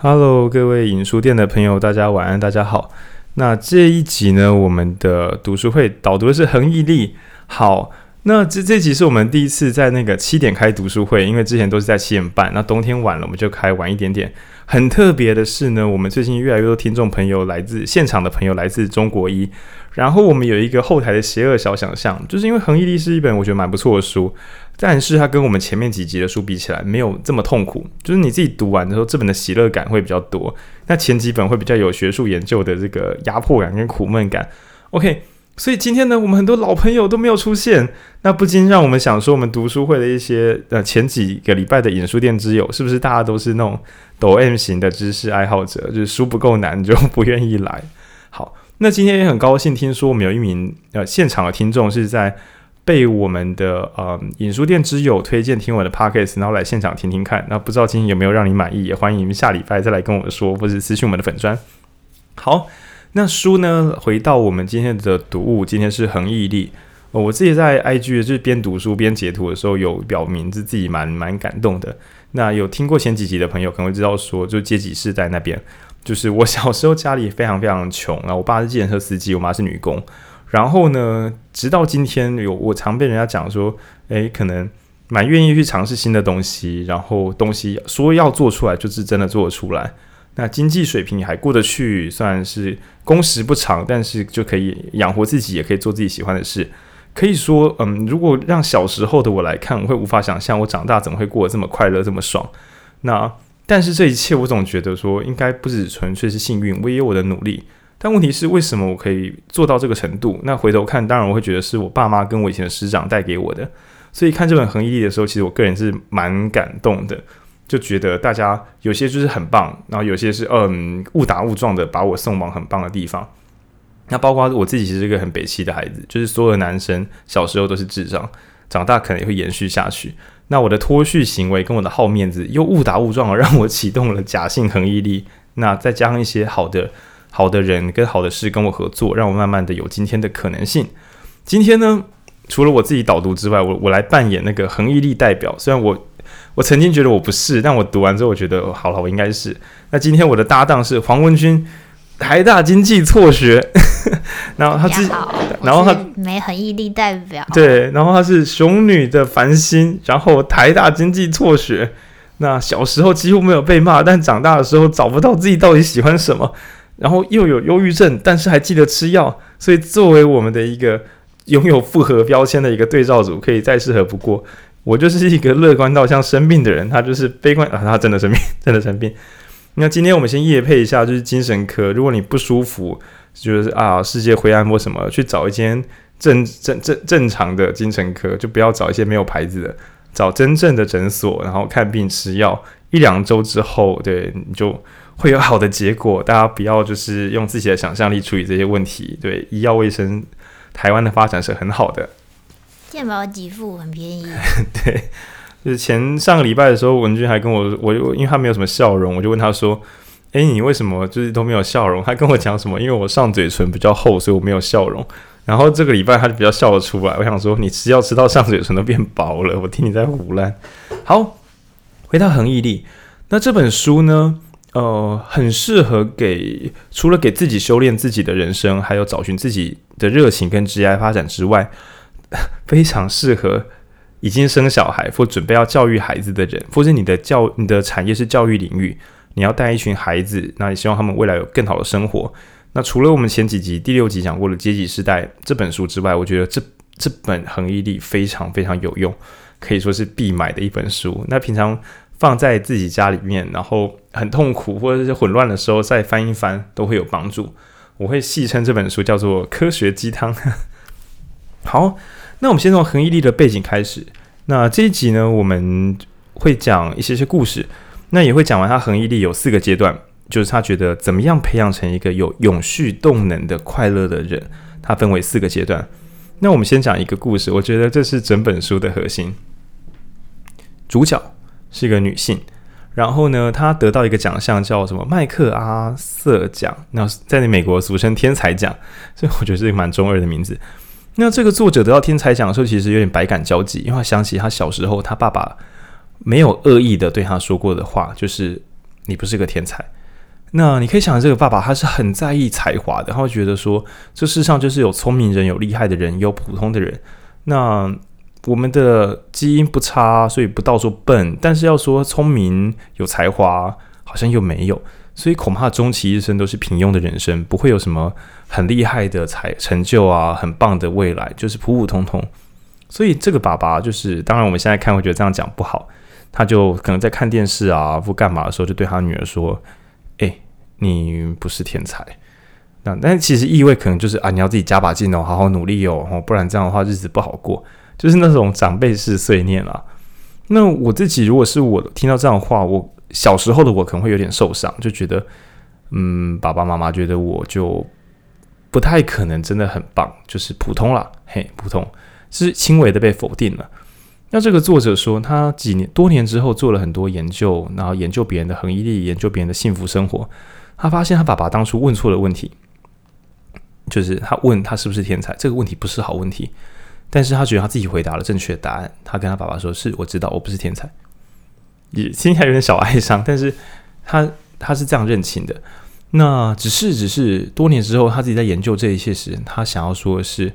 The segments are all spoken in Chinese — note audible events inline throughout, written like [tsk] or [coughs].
Hello，各位影书店的朋友，大家晚安，大家好。那这一集呢，我们的读书会导读的是恒毅力。好，那这这集是我们第一次在那个七点开读书会，因为之前都是在七点半。那冬天晚了，我们就开晚一点点。很特别的是呢，我们最近越来越多听众朋友来自现场的朋友来自中国一。然后我们有一个后台的邪恶小想象，就是因为《恒毅力》是一本我觉得蛮不错的书，但是它跟我们前面几集的书比起来，没有这么痛苦。就是你自己读完的时候，这本的喜乐感会比较多，那前几本会比较有学术研究的这个压迫感跟苦闷感。OK，所以今天呢，我们很多老朋友都没有出现，那不禁让我们想说，我们读书会的一些呃前几个礼拜的影书店之友，是不是大家都是那种抖 M 型的知识爱好者，就是书不够难就不愿意来？好。那今天也很高兴，听说我们有一名呃现场的听众是在被我们的呃影书店之友推荐听我的 podcast，然后来现场听听看。那不知道今天有没有让你满意？也欢迎下礼拜再来跟我们说，或者私讯我们的粉专。好，那书呢？回到我们今天的读物，今天是恒毅力。我自己在 IG 就是边读书边截图的时候，有表明是自己蛮蛮感动的。那有听过前几集的朋友可能会知道说，就阶级世代那边。就是我小时候家里非常非常穷，然后我爸是计程车司机，我妈是女工。然后呢，直到今天有我常被人家讲说，诶，可能蛮愿意去尝试新的东西，然后东西说要做出来就是真的做得出来。那经济水平还过得去，虽然是工时不长，但是就可以养活自己，也可以做自己喜欢的事。可以说，嗯，如果让小时候的我来看，我会无法想象我长大怎么会过得这么快乐，这么爽。那。但是这一切，我总觉得说应该不只纯粹是幸运，我也有我的努力。但问题是，为什么我可以做到这个程度？那回头看，当然我会觉得是我爸妈跟我以前的师长带给我的。所以看这本《恒毅力》的时候，其实我个人是蛮感动的，就觉得大家有些就是很棒，然后有些是嗯误打误撞的把我送往很棒的地方。那包括我自己，其实是一个很北七的孩子，就是所有的男生小时候都是智障，长大可能也会延续下去。那我的脱序行为跟我的好面子又误打误撞的让我启动了假性恒毅力。那再加上一些好的好的人跟好的事跟我合作，让我慢慢的有今天的可能性。今天呢，除了我自己导读之外，我我来扮演那个恒毅力代表。虽然我我曾经觉得我不是，但我读完之后我觉得好了，我应该是。那今天我的搭档是黄文君。台大经济辍学，[laughs] 然后他自己，然后他没恒毅力代表，对，然后他是熊女的繁星，然后台大经济辍学，那小时候几乎没有被骂，但长大的时候找不到自己到底喜欢什么，然后又有忧郁症，但是还记得吃药，所以作为我们的一个拥有复合标签的一个对照组，可以再适合不过。我就是一个乐观到像生病的人，他就是悲观啊，他真的生病，真的生病。那今天我们先夜配一下，就是精神科。如果你不舒服，就是啊，世界灰暗或什么，去找一间正 [laughs] 正正正常的精神科，就不要找一些没有牌子的，找真正的诊所，然后看病吃药，一两周之后，对，你就会有好的结果。[laughs] 大家不要就是用自己的想象力处理这些问题。对，医药卫生，台湾的发展是很好的，健保给付很便宜。[laughs] 对。就是前上个礼拜的时候，文君还跟我，我因为他没有什么笑容，我就问他说：“诶，你为什么就是都没有笑容？”他跟我讲什么？因为我上嘴唇比较厚，所以我没有笑容。然后这个礼拜他就比较笑得出来。我想说，你吃药吃到上嘴唇都变薄了，我听你在胡乱。好，回到恒毅力，那这本书呢，呃，很适合给除了给自己修炼自己的人生，还有找寻自己的热情跟职业发展之外，非常适合。已经生小孩或准备要教育孩子的人，或者你的教你的产业是教育领域，你要带一群孩子，那你希望他们未来有更好的生活。那除了我们前几集第六集讲过的《阶级世代》这本书之外，我觉得这这本恒毅力非常非常有用，可以说是必买的一本书。那平常放在自己家里面，然后很痛苦或者是混乱的时候再翻一翻，都会有帮助。我会戏称这本书叫做科学鸡汤。[laughs] 好。那我们先从恒毅力的背景开始。那这一集呢，我们会讲一些些故事。那也会讲完他恒毅力有四个阶段，就是他觉得怎么样培养成一个有永续动能的快乐的人。他分为四个阶段。那我们先讲一个故事，我觉得这是整本书的核心。主角是一个女性，然后呢，他得到一个奖项叫什么麦克阿瑟奖，那在美国俗称天才奖，所以我觉得是个蛮中二的名字。那这个作者得到天才奖的时候，其实有点百感交集，因为他想起他小时候他爸爸没有恶意的对他说过的话，就是你不是个天才。那你可以想，这个爸爸他是很在意才华的，他会觉得说，这世上就是有聪明人、有厉害的人、有普通的人。那我们的基因不差，所以不到说笨，但是要说聪明有才华，好像又没有，所以恐怕终其一生都是平庸的人生，不会有什么很厉害的才成就啊，很棒的未来，就是普普通通。所以这个爸爸就是，当然我们现在看会觉得这样讲不好，他就可能在看电视啊或干嘛的时候，就对他女儿说。哎，你不是天才，那但其实意味可能就是啊，你要自己加把劲哦，好好努力哦，不然这样的话日子不好过，就是那种长辈式碎念啦。那我自己如果是我听到这样的话，我小时候的我可能会有点受伤，就觉得嗯，爸爸妈妈觉得我就不太可能真的很棒，就是普通啦，嘿，普通是轻微的被否定了。那这个作者说，他几年多年之后做了很多研究，然后研究别人的恒毅力，研究别人的幸福生活。他发现他爸爸当初问错了问题，就是他问他是不是天才，这个问题不是好问题，但是他觉得他自己回答了正确的答案。他跟他爸爸说：“是，我知道我不是天才。”也听起来有点小哀伤，但是他他是这样认清的。那只是只是多年之后，他自己在研究这一切时，他想要说的是：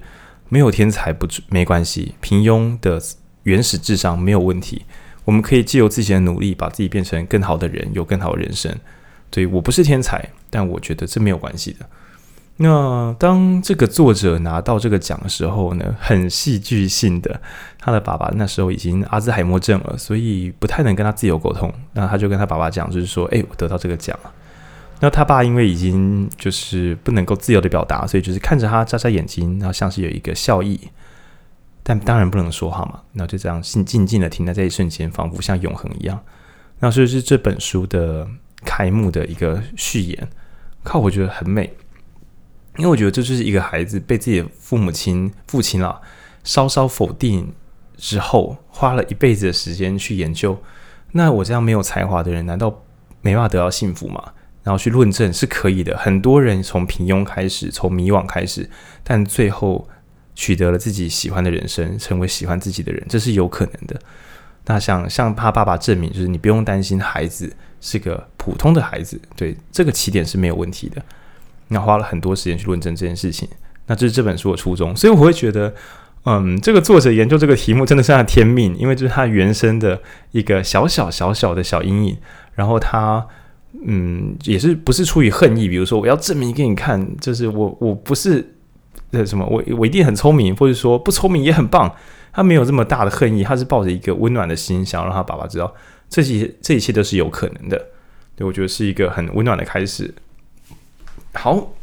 没有天才不没关系，平庸的。原始智商没有问题，我们可以借由自己的努力，把自己变成更好的人，有更好的人生。对，我不是天才，但我觉得这没有关系的。那当这个作者拿到这个奖的时候呢，很戏剧性的，他的爸爸那时候已经阿兹海默症了，所以不太能跟他自由沟通。那他就跟他爸爸讲，就是说：“诶，我得到这个奖了。”那他爸因为已经就是不能够自由的表达，所以就是看着他眨眨眼睛，然后像是有一个笑意。但当然不能说话嘛，那就这样静静静的停在这一瞬间，仿佛像永恒一样。那所以是这本书的开幕的一个序言，靠，我觉得很美，因为我觉得这就是一个孩子被自己的父母亲、父亲啊稍稍否定之后，花了一辈子的时间去研究。那我这样没有才华的人，难道没办法得到幸福吗？然后去论证是可以的。很多人从平庸开始，从迷惘开始，但最后。取得了自己喜欢的人生，成为喜欢自己的人，这是有可能的。那想向他爸爸证明，就是你不用担心孩子是个普通的孩子，对，这个起点是没有问题的。那花了很多时间去论证这件事情，那这是这本书的初衷。所以我会觉得，嗯，这个作者研究这个题目真的是他天命，因为这是他原生的一个小小小小的小阴影。然后他，嗯，也是不是出于恨意，比如说我要证明给你看，就是我我不是。那什么？我我一定很聪明，或者说不聪明也很棒。他没有这么大的恨意，他是抱着一个温暖的心，想要让他爸爸知道，这些这一切都是有可能的。对，我觉得是一个很温暖的开始。好。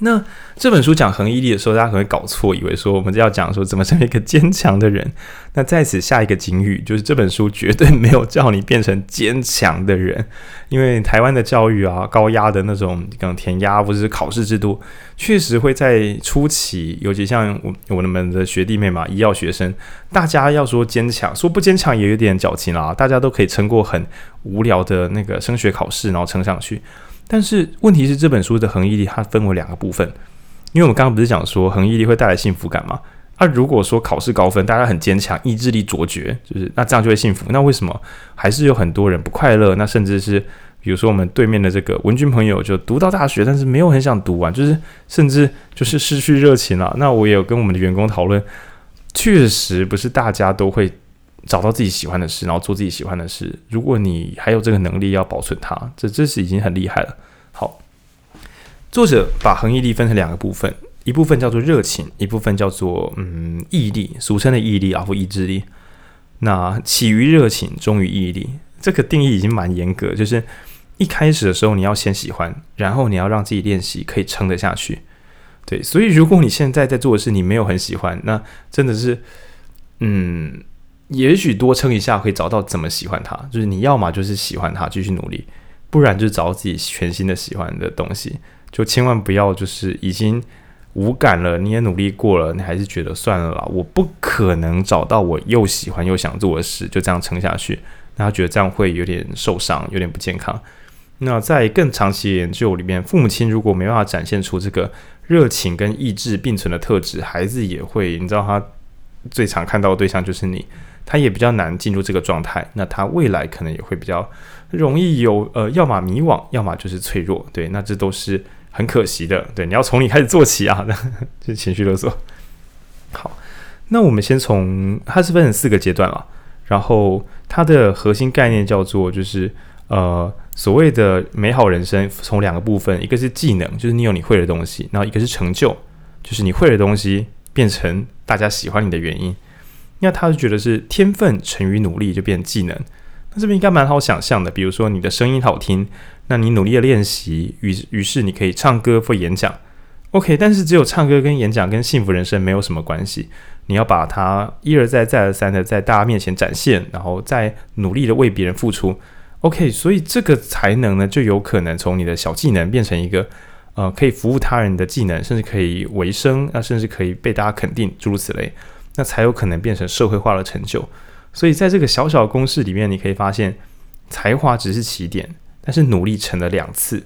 那这本书讲恒毅力的时候，大家可能会搞错，以为说我们要讲说怎么成为一个坚强的人。那在此下一个警语，就是这本书绝对没有叫你变成坚强的人，因为台湾的教育啊，高压的那种更填鸭或者是考试制度，确实会在初期，尤其像我我们的学弟妹嘛，医药学生，大家要说坚强，说不坚强也有点矫情啦。大家都可以撑过很无聊的那个升学考试，然后撑上去。但是问题是，这本书的恒毅力它分为两个部分，因为我们刚刚不是讲说恒毅力会带来幸福感吗？那、如果说考试高分，大家很坚强，意志力卓绝，就是那这样就会幸福。那为什么还是有很多人不快乐？那甚至是比如说我们对面的这个文君朋友，就读到大学，但是没有很想读完，就是甚至就是失去热情了。那我也有跟我们的员工讨论，确实不是大家都会。找到自己喜欢的事，然后做自己喜欢的事。如果你还有这个能力，要保存它，这这是已经很厉害了。好，作者把恒毅力分成两个部分，一部分叫做热情，一部分叫做嗯毅力，俗称的毅力啊或意志力。那起于热情，终于毅力，这个定义已经蛮严格，就是一开始的时候你要先喜欢，然后你要让自己练习可以撑得下去。对，所以如果你现在在做的事你没有很喜欢，那真的是嗯。也许多撑一下会找到怎么喜欢它，就是你要么就是喜欢它继续努力，不然就找自己全新的喜欢的东西，就千万不要就是已经无感了，你也努力过了，你还是觉得算了啦，我不可能找到我又喜欢又想做的事，就这样撑下去，那他觉得这样会有点受伤，有点不健康。那在更长期的研究里面，父母亲如果没办法展现出这个热情跟意志并存的特质，孩子也会，你知道他最常看到的对象就是你。他也比较难进入这个状态。那他未来可能也会比较容易有呃，要么迷惘，要么就是脆弱。对，那这都是很可惜的。对，你要从你开始做起啊，[laughs] 这是情绪勒索。好，那我们先从它是分成四个阶段了，然后它的核心概念叫做就是呃。所谓的美好人生，从两个部分，一个是技能，就是你有你会的东西，然后一个是成就，就是你会的东西变成大家喜欢你的原因。那他就觉得是天分乘以努力就变技能。那这边应该蛮好想象的，比如说你的声音好听，那你努力的练习，于于是你可以唱歌或演讲。OK，但是只有唱歌跟演讲跟幸福人生没有什么关系。你要把它一而再再而三的在大家面前展现，然后再努力的为别人付出。OK，所以这个才能呢，就有可能从你的小技能变成一个，呃，可以服务他人的技能，甚至可以维生，那甚至可以被大家肯定，诸如此类，那才有可能变成社会化的成就。所以在这个小小的公式里面，你可以发现，才华只是起点，但是努力乘了两次。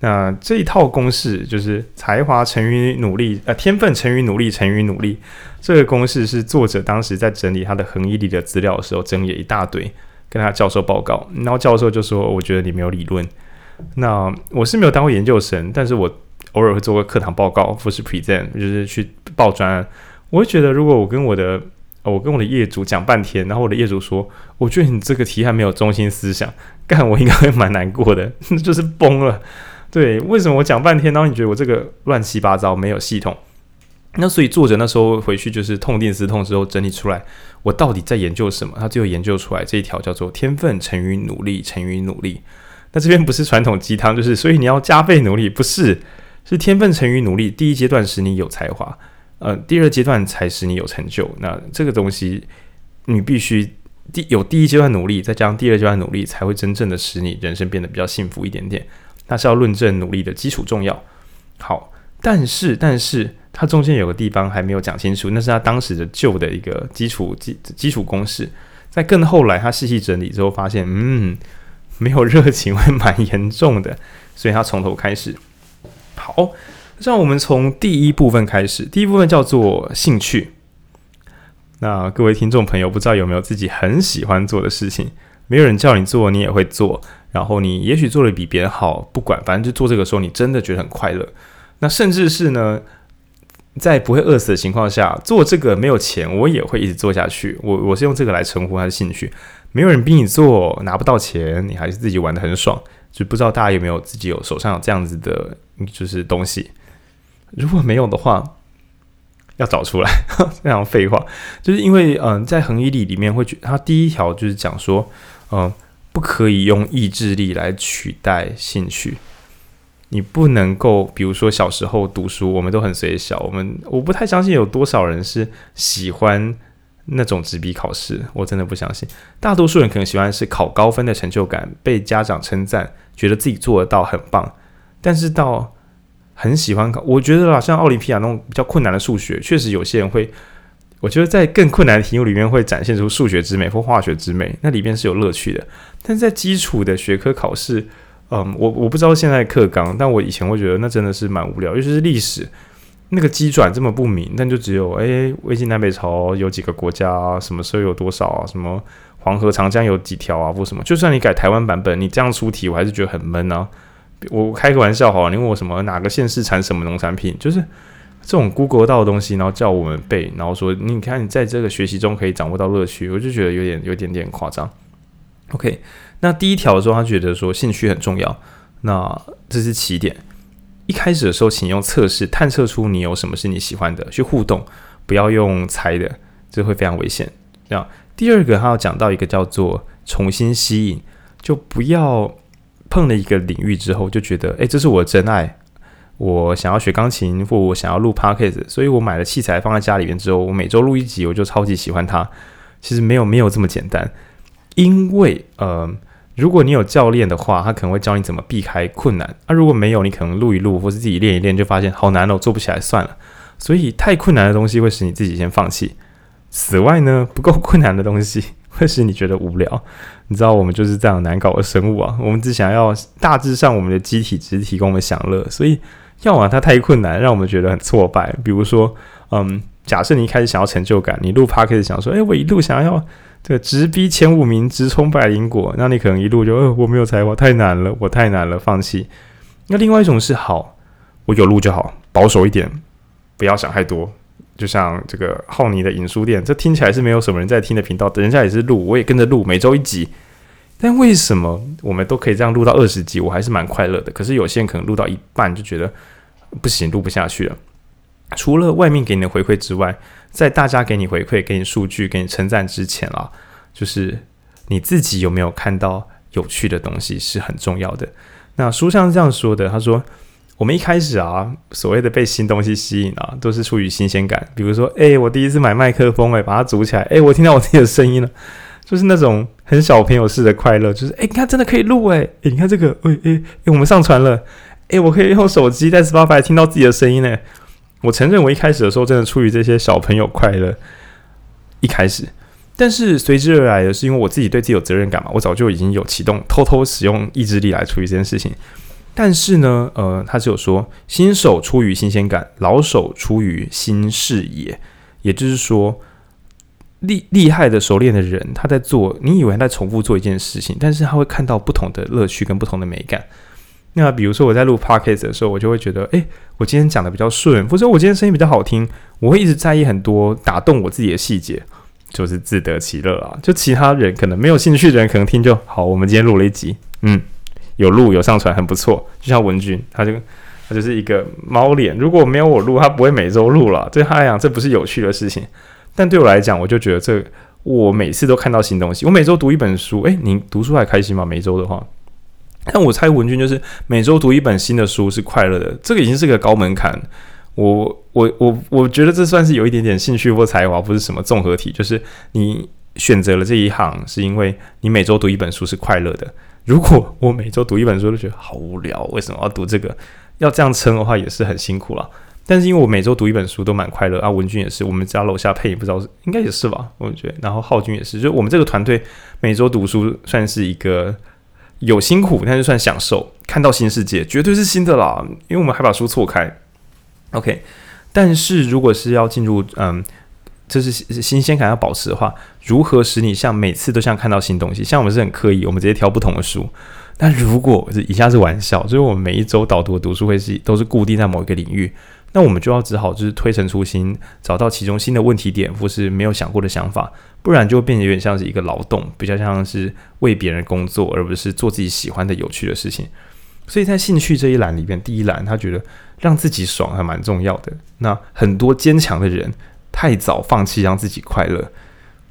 那这一套公式就是才华乘于努力，呃，天分乘于努力乘于努力。这个公式是作者当时在整理他的恒毅力的资料的时候整理了一大堆。跟他教授报告，然后教授就说：“我觉得你没有理论。”那我是没有当过研究生，但是我偶尔会做个课堂报告，或是 present，就是去报专。我会觉得，如果我跟我的我跟我的业主讲半天，然后我的业主说：“我觉得你这个题还没有中心思想，干我应该会蛮难过的，[laughs] 就是崩了。”对，为什么我讲半天，然后你觉得我这个乱七八糟，没有系统？那所以作者那时候回去就是痛定思痛之后整理出来，我到底在研究什么？他最后研究出来这一条叫做天分乘于努力乘于努力。那这边不是传统鸡汤，就是所以你要加倍努力，不是，是天分乘于努力。第一阶段使你有才华，呃，第二阶段才使你有成就。那这个东西你必须第有第一阶段努力，再加上第二阶段努力，才会真正的使你人生变得比较幸福一点点。那是要论证努力的基础重要。好，但是但是。它中间有个地方还没有讲清楚，那是他当时的旧的一个基础基基础公式。在更后来，他细细整理之后，发现，嗯，没有热情会蛮 [laughs] 严重的，所以他从头开始。好，让我们从第一部分开始。第一部分叫做兴趣。那各位听众朋友，不知道有没有自己很喜欢做的事情？没有人叫你做，你也会做。然后你也许做的比别人好，不管，反正就做这个时候，你真的觉得很快乐。那甚至是呢？在不会饿死的情况下做这个没有钱，我也会一直做下去。我我是用这个来称呼他的兴趣。没有人逼你做，拿不到钱，你还是自己玩的很爽。就不知道大家有没有自己有手上有这样子的，就是东西。如果没有的话，要找出来。[laughs] 非常废话，就是因为嗯、在恒毅力里面会觉，它第一条就是讲说，嗯、不可以用意志力来取代兴趣。你不能够，比如说小时候读书，我们都很随小，我们我不太相信有多少人是喜欢那种纸笔考试，我真的不相信。大多数人可能喜欢是考高分的成就感，被家长称赞，觉得自己做得到很棒。但是到很喜欢考，我觉得啦，像奥林匹亚那种比较困难的数学，确实有些人会，我觉得在更困难的题目里面会展现出数学之美或化学之美，那里面是有乐趣的。但在基础的学科考试，嗯，我我不知道现在课纲，但我以前会觉得那真的是蛮无聊，尤其是历史那个机转这么不明，但就只有哎，魏晋南北朝有几个国家，什么时候有多少啊，什么黄河长江有几条啊，或什么，就算你改台湾版本，你这样出题，我还是觉得很闷啊。我开个玩笑好了，你问我什么哪个县市产什么农产品，就是这种 Google 到的东西，然后叫我们背，然后说你看你在这个学习中可以掌握到乐趣，我就觉得有点有点点夸张。OK。那第一条的时候，他觉得说兴趣很重要，那这是起点。一开始的时候，请用测试探测出你有什么是你喜欢的，去互动，不要用猜的，这会非常危险。这样，第二个他要讲到一个叫做重新吸引，就不要碰了一个领域之后就觉得，诶，这是我的真爱，我想要学钢琴，或我想要录 podcast，所以我买了器材放在家里面之后，我每周录一集，我就超级喜欢它。其实没有没有这么简单，因为呃。如果你有教练的话，他可能会教你怎么避开困难。那、啊、如果没有，你可能录一录，或是自己练一练，就发现好难哦，做不起来算了。所以太困难的东西会使你自己先放弃。此外呢，不够困难的东西 [laughs] 会使你觉得无聊。你知道我们就是这样难搞的生物啊，我们只想要大致上我们的机体只是提供我们享乐，所以要么它太困难，让我们觉得很挫败。比如说，嗯，假设你一开始想要成就感，你录 Podcast 想说，诶，我一路想要。这个直逼前五名，直冲百灵果，那你可能一路就呃我没有才华，太难了，我太难了，放弃。那另外一种是好，我有路就好，保守一点，不要想太多。就像这个浩尼的影书店，这听起来是没有什么人在听的频道，人家也是录，我也跟着录，每周一集。但为什么我们都可以这样录到二十集，我还是蛮快乐的。可是有些人可能录到一半就觉得不行，录不下去了。除了外面给你的回馈之外，在大家给你回馈、给你数据、给你称赞之前啊，就是你自己有没有看到有趣的东西是很重要的。那书上是这样说的，他说。我们一开始啊，所谓的被新东西吸引啊，都是出于新鲜感。比如说，诶，我第一次买麦克风，诶，把它组起来，诶，我听到我自己的声音了，[laughs] 就是那种很小朋友式的快乐。就是，诶，你看，真的可以录，诶，诶，你看这个，诶，诶，诶，我们上传了，诶，我可以用手机在 Spotify 听到自己的声音呢。我承认，我一开始的时候真的出于这些小朋友快乐，一开始，但是随之而来的是因为我自己对自己有责任感嘛，我早就已经有启动，偷偷使用意志力来处理这件事情。但是呢，呃，他只有说，新手出于新鲜感，老手出于新视野。也就是说，厉厉害的、熟练的人，他在做，你以为他在重复做一件事情，但是他会看到不同的乐趣跟不同的美感。那比如说我在录 podcast 的时候，我就会觉得，诶，我今天讲的比较顺，或者我今天声音比较好听，我会一直在意很多打动我自己的细节，就是自得其乐啊。就其他人可能没有兴趣的人，可能听就好。我们今天录了一集，嗯。有录有上传很不错，就像文君，他就他就是一个猫脸。如果没有我录，他不会每周录了。对他来讲，这不是有趣的事情。但对我来讲，我就觉得这我每次都看到新东西。我每周读一本书，诶，你读书还开心吗？每周的话，但我猜文君就是每周读一本新的书是快乐的。这个已经是个高门槛。我我我我觉得这算是有一点点兴趣或才华，不是什么综合体。就是你选择了这一行，是因为你每周读一本书是快乐的。如果我每周读一本书都觉得好无聊，为什么要读这个？要这样撑的话也是很辛苦了。但是因为我每周读一本书都蛮快乐啊，文君也是，我们家楼下配也不知道应该也是吧，我觉得。然后浩君也是，就我们这个团队每周读书算是一个有辛苦，但是算享受，看到新世界绝对是新的啦，因为我们还把书错开。OK，但是如果是要进入嗯。这是新鲜感要保持的话，如何使你像每次都像看到新东西？像我们是很刻意，我们直接挑不同的书。但如果是以下是玩笑，所以我们每一周导读的读书会是都是固定在某一个领域，那我们就要只好就是推陈出新，找到其中新的问题点或是没有想过的想法，不然就会变得有点像是一个劳动，比较像是为别人工作，而不是做自己喜欢的有趣的事情。所以在兴趣这一栏里边，第一栏他觉得让自己爽还蛮重要的。那很多坚强的人。太早放弃让自己快乐，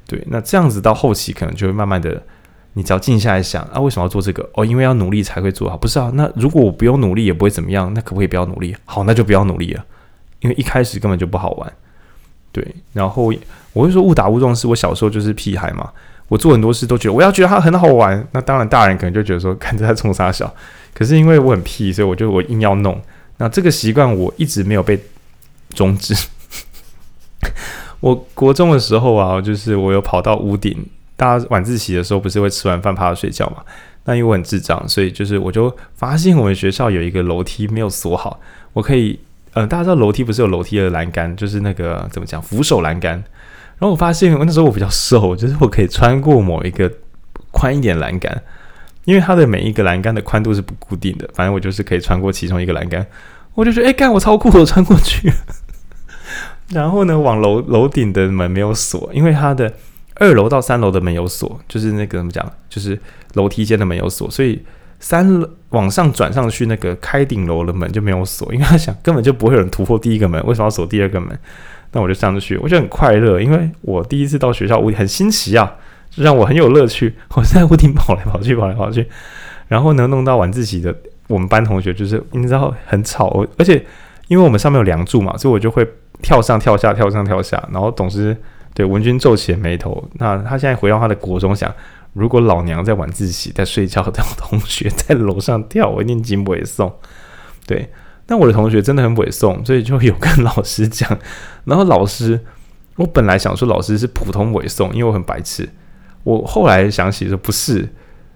对，那这样子到后期可能就会慢慢的，你只要静下来想啊，为什么要做这个？哦，因为要努力才会做好，不是啊？那如果我不用努力也不会怎么样，那可不可以不要努力？好，那就不要努力了，因为一开始根本就不好玩，对。然后我会说误打误撞，是我小时候就是屁孩嘛，我做很多事都觉得我要觉得它很好玩，那当然大人可能就觉得说看着他冲三小，可是因为我很屁，所以我就我硬要弄，那这个习惯我一直没有被终止。[laughs] 我国中的时候啊，就是我有跑到屋顶，大家晚自习的时候不是会吃完饭趴着睡觉嘛？那因为我很智障，所以就是我就发现我们学校有一个楼梯没有锁好，我可以，呃，大家知道楼梯不是有楼梯的栏杆，就是那个怎么讲扶手栏杆。然后我发现那时候我比较瘦，就是我可以穿过某一个宽一点栏杆，因为它的每一个栏杆的宽度是不固定的，反正我就是可以穿过其中一个栏杆，我就觉得哎，干我超酷，我穿过去。然后呢，往楼楼顶的门没有锁，因为它的二楼到三楼的门有锁，就是那个怎么讲，就是楼梯间的门有锁，所以三往上转上去那个开顶楼的门就没有锁，因为他想根本就不会有人突破第一个门，为什么要锁第二个门？那我就上去，我就很快乐，因为我第一次到学校屋顶很新奇啊，就让我很有乐趣，我在屋顶跑来跑去，跑来跑去，然后呢，弄到晚自习的我们班同学就是你知道很吵，而且因为我们上面有梁柱嘛，所以我就会。跳上跳下，跳上跳下，然后董事对文君皱起了眉头。那他现在回到他的国中，想如果老娘在晚自习在睡觉的同学在楼上跳，我一定惊不会送。对，但我的同学真的很不送，所以就有跟老师讲。然后老师，我本来想说老师是普通不送，因为我很白痴。我后来想起说不是，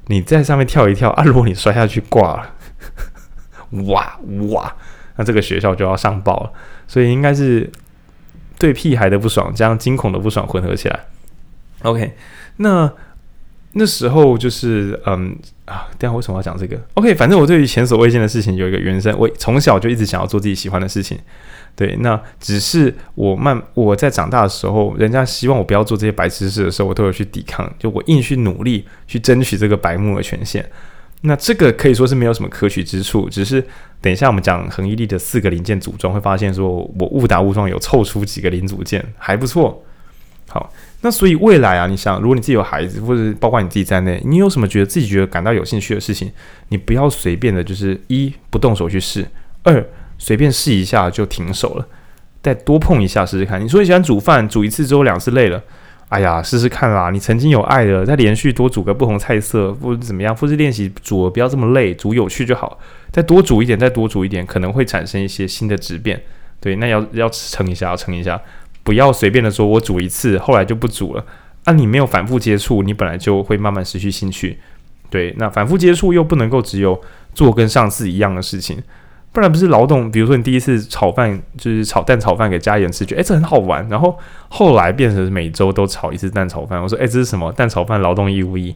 你在上面跳一跳啊，如果你摔下去挂了，哇哇，那这个学校就要上报了。所以应该是对屁孩的不爽，加上惊恐的不爽混合起来。OK，那那时候就是嗯啊，等下为什么要讲这个？OK，反正我对于前所未见的事情有一个原生，我从小就一直想要做自己喜欢的事情。对，那只是我慢我在长大的时候，人家希望我不要做这些白痴事的时候，我都有去抵抗，就我硬去努力去争取这个白目的权限。那这个可以说是没有什么可取之处，只是等一下我们讲恒毅力的四个零件组装，会发现说我误打误撞有凑出几个零组件，还不错。好，那所以未来啊，你想，如果你自己有孩子，或者包括你自己在内，你有什么觉得自己觉得感到有兴趣的事情，你不要随便的，就是一不动手去试，二。随便试一下就停手了，再多碰一下试试看。你说你喜欢煮饭，煮一次之后两次累了，哎呀，试试看啦。你曾经有爱的，再连续多煮个不同菜色，或者怎么样，复制练习煮不要这么累，煮有趣就好。再多煮一点，再多煮一点，可能会产生一些新的质变。对，那要要撑一下，要撑一下，不要随便的说我煮一次，后来就不煮了。啊，你没有反复接触，你本来就会慢慢失去兴趣。对，那反复接触又不能够只有做跟上次一样的事情。不然不是劳动，比如说你第一次炒饭就是炒蛋炒饭给家人吃，觉得诶这很好玩，然后后来变成每周都炒一次蛋炒饭。我说诶这是什么？蛋炒饭劳动义务一，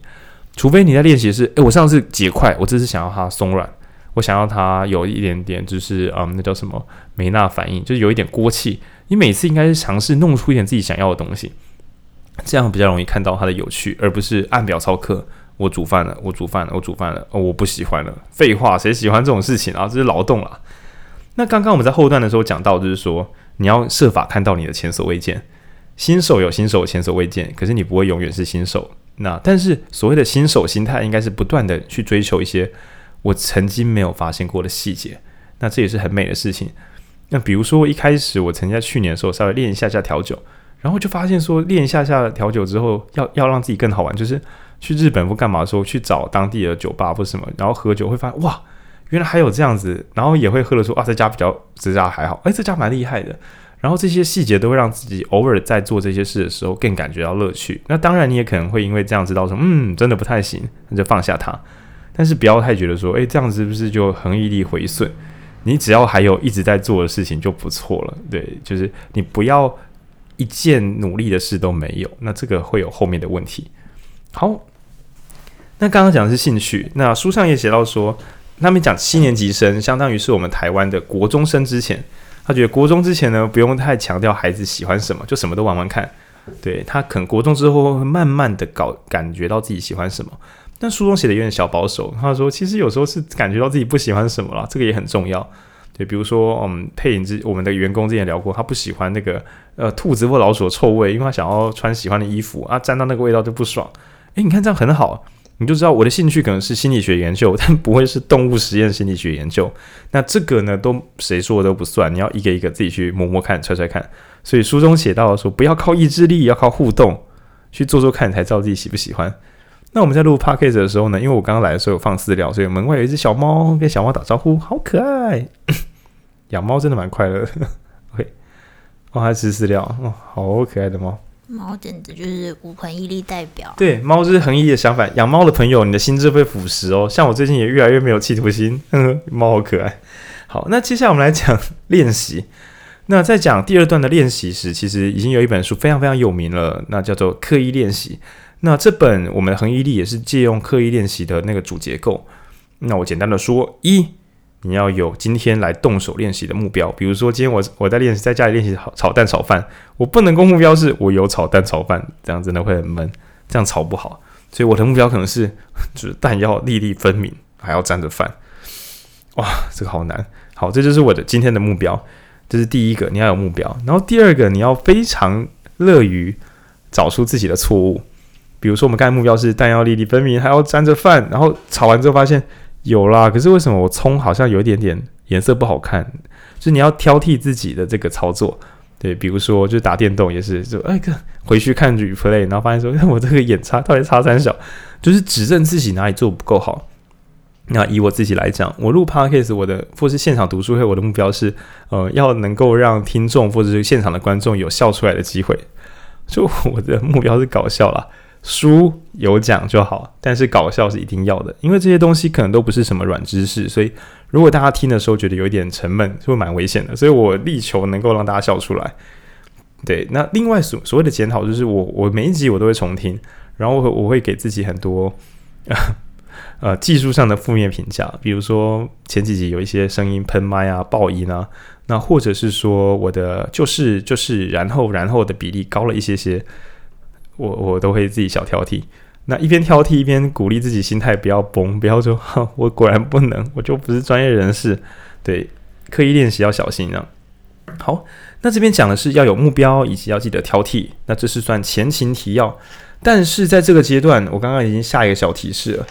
除非你在练习是诶我上次结块，我这次想要它松软，我想要它有一点点就是嗯那叫什么梅纳反应，就是有一点锅气。你每次应该是尝试弄出一点自己想要的东西，这样比较容易看到它的有趣，而不是按表操课。我煮饭了，我煮饭了，我煮饭了。哦，我不喜欢了。废话，谁喜欢这种事情啊？这是劳动啦。那刚刚我们在后段的时候讲到，就是说你要设法看到你的前所未见。新手有新手前所未见，可是你不会永远是新手。那但是所谓的新手心态，应该是不断的去追求一些我曾经没有发现过的细节。那这也是很美的事情。那比如说一开始我曾经在去年的时候稍微练一下下调酒，然后就发现说练一下下调酒之后，要要让自己更好玩，就是。去日本或干嘛的时候，去找当地的酒吧或什么，然后喝酒会发现哇，原来还有这样子，然后也会喝了说啊，这家比较这家还好，哎，这家蛮厉害的。然后这些细节都会让自己偶尔在做这些事的时候更感觉到乐趣。那当然你也可能会因为这样知道说，嗯，真的不太行，那就放下它。但是不要太觉得说，哎，这样子是不是就恒毅力毁损？你只要还有一直在做的事情就不错了。对，就是你不要一件努力的事都没有，那这个会有后面的问题。好。那刚刚讲的是兴趣，那书上也写到说，他们讲七年级生相当于是我们台湾的国中生之前，他觉得国中之前呢，不用太强调孩子喜欢什么，就什么都玩玩看。对，他可能国中之后会慢慢的搞感觉到自己喜欢什么。但书中写的有点小保守，他说其实有时候是感觉到自己不喜欢什么了，这个也很重要。对，比如说我们配音之我们的员工之前聊过，他不喜欢那个呃兔子或老鼠的臭味，因为他想要穿喜欢的衣服啊，沾到那个味道就不爽。诶，你看这样很好。你就知道我的兴趣可能是心理学研究，[laughs] 但不会是动物实验心理学研究。那这个呢，都谁说的都不算，你要一个一个自己去摸摸看、揣揣看。所以书中写到说，不要靠意志力，要靠互动去做做看，才知道自己喜不喜欢。那我们在录 podcast 的时候呢，因为我刚刚来的时候有放饲料，所以门外有一只小猫跟小猫打招呼，好可爱。[laughs] 养猫真的蛮快乐的。[laughs] OK，哦，还吃饲料，哦，好可爱的猫。猫简直就是无恒毅力代表。对，猫就是恒毅的相反。养猫的朋友，你的心智被腐蚀哦。像我最近也越来越没有企图心。呵呵，猫好可爱。好，那接下来我们来讲练习。那在讲第二段的练习时，其实已经有一本书非常非常有名了，那叫做《刻意练习》。那这本我们的恒毅力也是借用刻意练习的那个主结构。那我简单的说一。你要有今天来动手练习的目标，比如说今天我我在练习，在家里练习炒炒蛋炒饭，我不能够目标是我有炒蛋炒饭，这样真的会很闷，这样炒不好。所以我的目标可能是，就是蛋要粒粒分明，还要沾着饭。哇，这个好难。好，这就是我的今天的目标，这是第一个，你要有目标。然后第二个，你要非常乐于找出自己的错误，比如说我们刚才目标是蛋要粒粒分明，还要沾着饭，然后炒完之后发现。有啦，可是为什么我葱好像有一点点颜色不好看？就你要挑剔自己的这个操作，对，比如说就打电动也是，就哎个回去看 replay，然后发现说，哎，[laughs] 我这个眼差到底差三小，就是指正自己哪里做不够好。那以我自己来讲，我录 podcast，我的或是现场读书会，我的目标是，呃，要能够让听众或者是现场的观众有笑出来的机会，就我的目标是搞笑啦。书有讲就好，但是搞笑是一定要的，因为这些东西可能都不是什么软知识，所以如果大家听的时候觉得有一点沉闷，就会蛮危险的。所以我力求能够让大家笑出来。[laughs] 对，那另外所所谓的检讨，就是我我每一集我都会重听，然后我我会给自己很多 [laughs] 呃技术上的负面评价，比如说前几集有一些声音喷麦啊、爆音啊，那或者是说我的就是就是然后然后的比例高了一些些，我我都会自己小挑剔。那一边挑剔一边鼓励自己，心态不要崩，不要说 [laughs] 我果然不能，我就不是专业人士。对，刻意练习要小心啊。好。那这边讲的是要有目标，以及要记得挑剔。那这是算前情提要。但是在这个阶段，我刚刚已经下一个小提示了。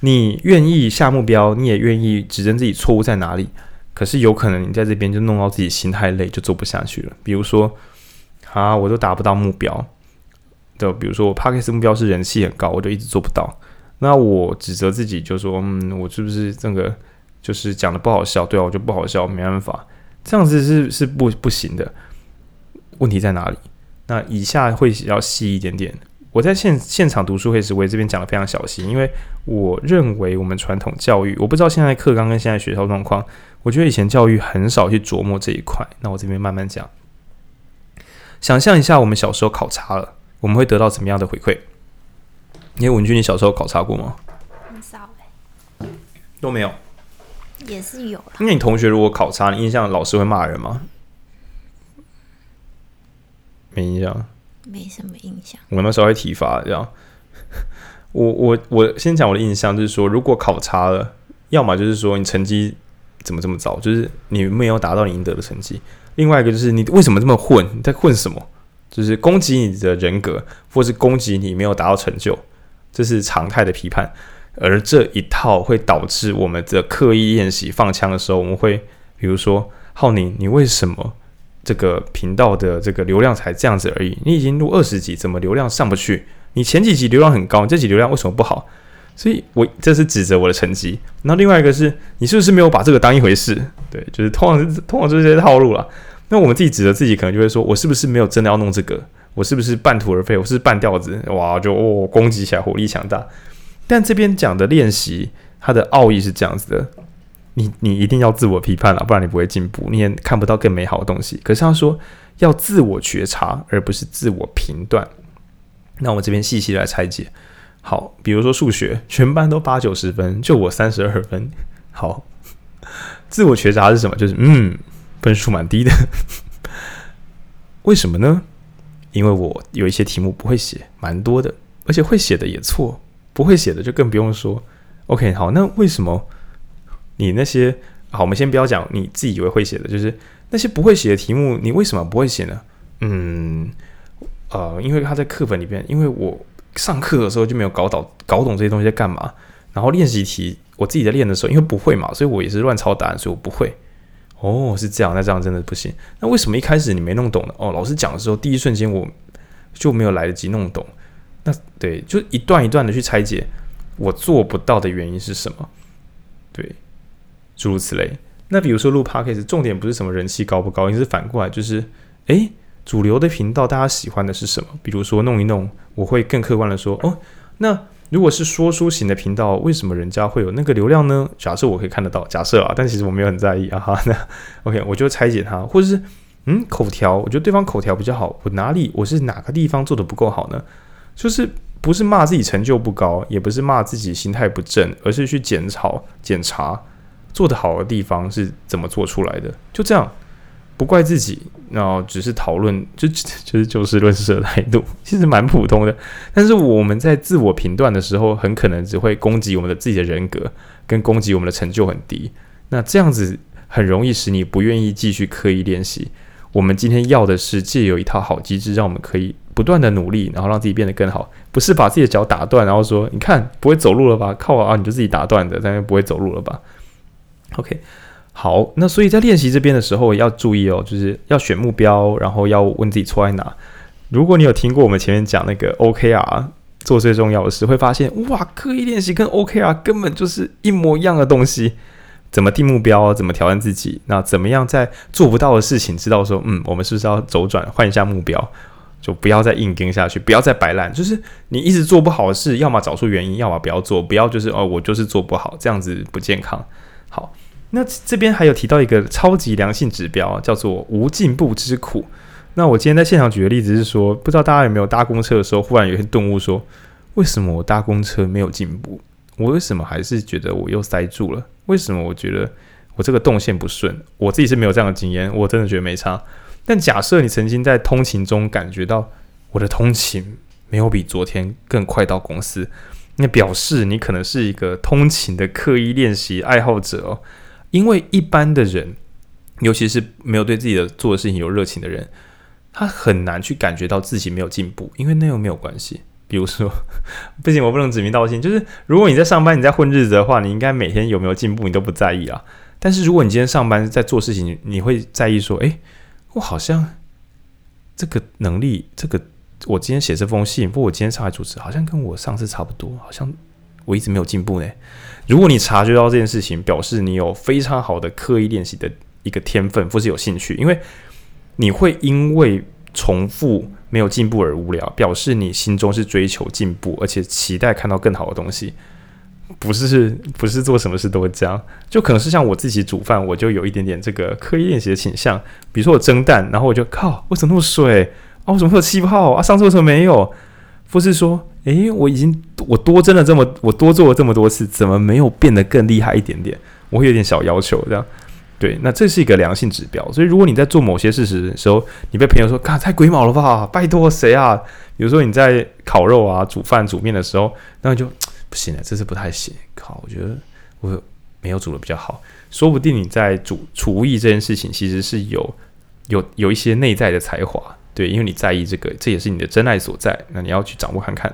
你愿意下目标，你也愿意指正自己错误在哪里。可是有可能你在这边就弄到自己心太累，就做不下去了。比如说，啊，我都达不到目标。就比如说我 Podcast 目标是人气很高，我就一直做不到。那我指责自己，就说，嗯，我是不是这个就是讲的不好笑？对啊，我就不好笑，没办法。这样子是是不不行的，问题在哪里？那以下会要细一点点。我在现现场读书会时，我也这边讲的非常小心，因为我认为我们传统教育，我不知道现在课纲跟现在学校状况，我觉得以前教育很少去琢磨这一块。那我这边慢慢讲。想象一下，我们小时候考察了，我们会得到怎么样的回馈？因为文君，你小时候考察过吗？很少欸，都没有。也是有。那你同学如果考察，你印象老师会骂人吗？没印象。没什么印象。我那时候会体罚，这样。[laughs] 我我我先讲我的印象，就是说，如果考察了，要么就是说你成绩怎么这么糟，就是你没有达到你应得的成绩；另外一个就是你为什么这么混？你在混什么？就是攻击你的人格，或是攻击你没有达到成就，这是常态的批判。而这一套会导致我们的刻意练习放枪的时候，我们会比如说浩宁，你为什么这个频道的这个流量才这样子而已？你已经录二十集，怎么流量上不去？你前几集流量很高，这集流量为什么不好？所以我这是指责我的成绩。那另外一个是你是不是没有把这个当一回事？对，就是通常通常就是这些套路了。那我们自己指责自己，可能就会说我是不是没有真的要弄这个？我是不是半途而废？我是半吊子？哇，就哦攻击起来火力强大。但这边讲的练习，它的奥义是这样子的：你你一定要自我批判了，不然你不会进步，你也看不到更美好的东西。可是他说要自我觉察，而不是自我评断。那我这边细细来拆解。好，比如说数学，全班都八九十分，就我三十二分。好，自我觉察是什么？就是嗯，分数蛮低的。为什么呢？因为我有一些题目不会写，蛮多的，而且会写的也错。不会写的就更不用说。OK，好，那为什么你那些好，我们先不要讲你自己以为会写的，就是那些不会写的题目，你为什么不会写呢？嗯，呃，因为他在课本里边，因为我上课的时候就没有搞懂搞懂这些东西在干嘛。然后练习题我自己在练的时候，因为不会嘛，所以我也是乱抄答案，所以我不会。哦，是这样，那这样真的不行。那为什么一开始你没弄懂呢？哦，老师讲的时候，第一瞬间我就没有来得及弄懂。那对，就一段一段的去拆解，我做不到的原因是什么？对，诸如此类。那比如说录 p o c a s t 重点不是什么人气高不高，而是反过来就是，诶，主流的频道大家喜欢的是什么？比如说弄一弄，我会更客观的说，哦，那如果是说书型的频道，为什么人家会有那个流量呢？假设我可以看得到，假设啊，但其实我没有很在意啊哈。[laughs] 那 OK，我就拆解它，或者是嗯，口条，我觉得对方口条比较好，我哪里我是哪个地方做的不够好呢？就是不是骂自己成就不高，也不是骂自己心态不正，而是去检讨、检查做得好的地方是怎么做出来的。就这样，不怪自己，然后只是讨论，[laughs] 就就是就事论事的态度，[laughs] 其实蛮普通的。但是我们在自我评断的时候，很可能只会攻击我们的自己的人格，跟攻击我们的成就很低。那这样子很容易使你不愿意继续刻意练习。我们今天要的是借由一套好机制，让我们可以。不断的努力，然后让自己变得更好，不是把自己的脚打断，然后说你看不会走路了吧？靠啊，你就自己打断的，但是不会走路了吧？OK，好，那所以在练习这边的时候要注意哦，就是要选目标，然后要问自己错在哪。如果你有听过我们前面讲那个 OKR 做最重要的事，会发现哇，刻意练习跟 OKR 根本就是一模一样的东西。怎么定目标？怎么挑战自己？那怎么样在做不到的事情知道说，嗯，我们是不是要走转，换一下目标？就不要再硬跟下去，不要再摆烂。就是你一直做不好的事，要么找出原因，要么不要做。不要就是哦，我就是做不好，这样子不健康。好，那这边还有提到一个超级良性指标，叫做无进步之苦。那我今天在现场举的例子是说，不知道大家有没有搭公车的时候，忽然有些顿悟说，为什么我搭公车没有进步？我为什么还是觉得我又塞住了？为什么我觉得我这个动线不顺？我自己是没有这样的经验，我真的觉得没差。但假设你曾经在通勤中感觉到我的通勤没有比昨天更快到公司，那表示你可能是一个通勤的刻意练习爱好者哦。因为一般的人，尤其是没有对自己的做的事情有热情的人，他很难去感觉到自己没有进步，因为那又没有关系。比如说，[laughs] 不行，我不能指名道姓。就是如果你在上班，你在混日子的话，你应该每天有没有进步，你都不在意啊。但是如果你今天上班在做事情，你会在意说，诶，我好像这个能力，这个我今天写这封信，不过我今天上来主持，好像跟我上次差不多，好像我一直没有进步呢。如果你察觉到这件事情，表示你有非常好的刻意练习的一个天分，或是有兴趣，因为你会因为重复。没有进步而无聊，表示你心中是追求进步，而且期待看到更好的东西。不是 [laughs] 不是做什么事都会这样，就可能是像我自己煮饭，我就有一点点这个刻意练习的倾向。比如说我蒸蛋，然后我就靠，为什么那么水啊？为什么会有气泡啊？上次为什么没有？或是说，诶，我已经我多蒸了这么，我多做了这么多次，怎么没有变得更厉害一点点？我会有点小要求这样。对，那这是一个良性指标。所以，如果你在做某些事实的时候，你被朋友说“嘎，太鬼毛了吧？拜托谁啊？”比如说你在烤肉啊、煮饭、煮面的时候，那就不行了，这次不太行。靠，我觉得我没有煮的比较好。说不定你在煮厨艺这件事情，其实是有有有一些内在的才华。对，因为你在意这个，这也是你的真爱所在。那你要去掌握看看。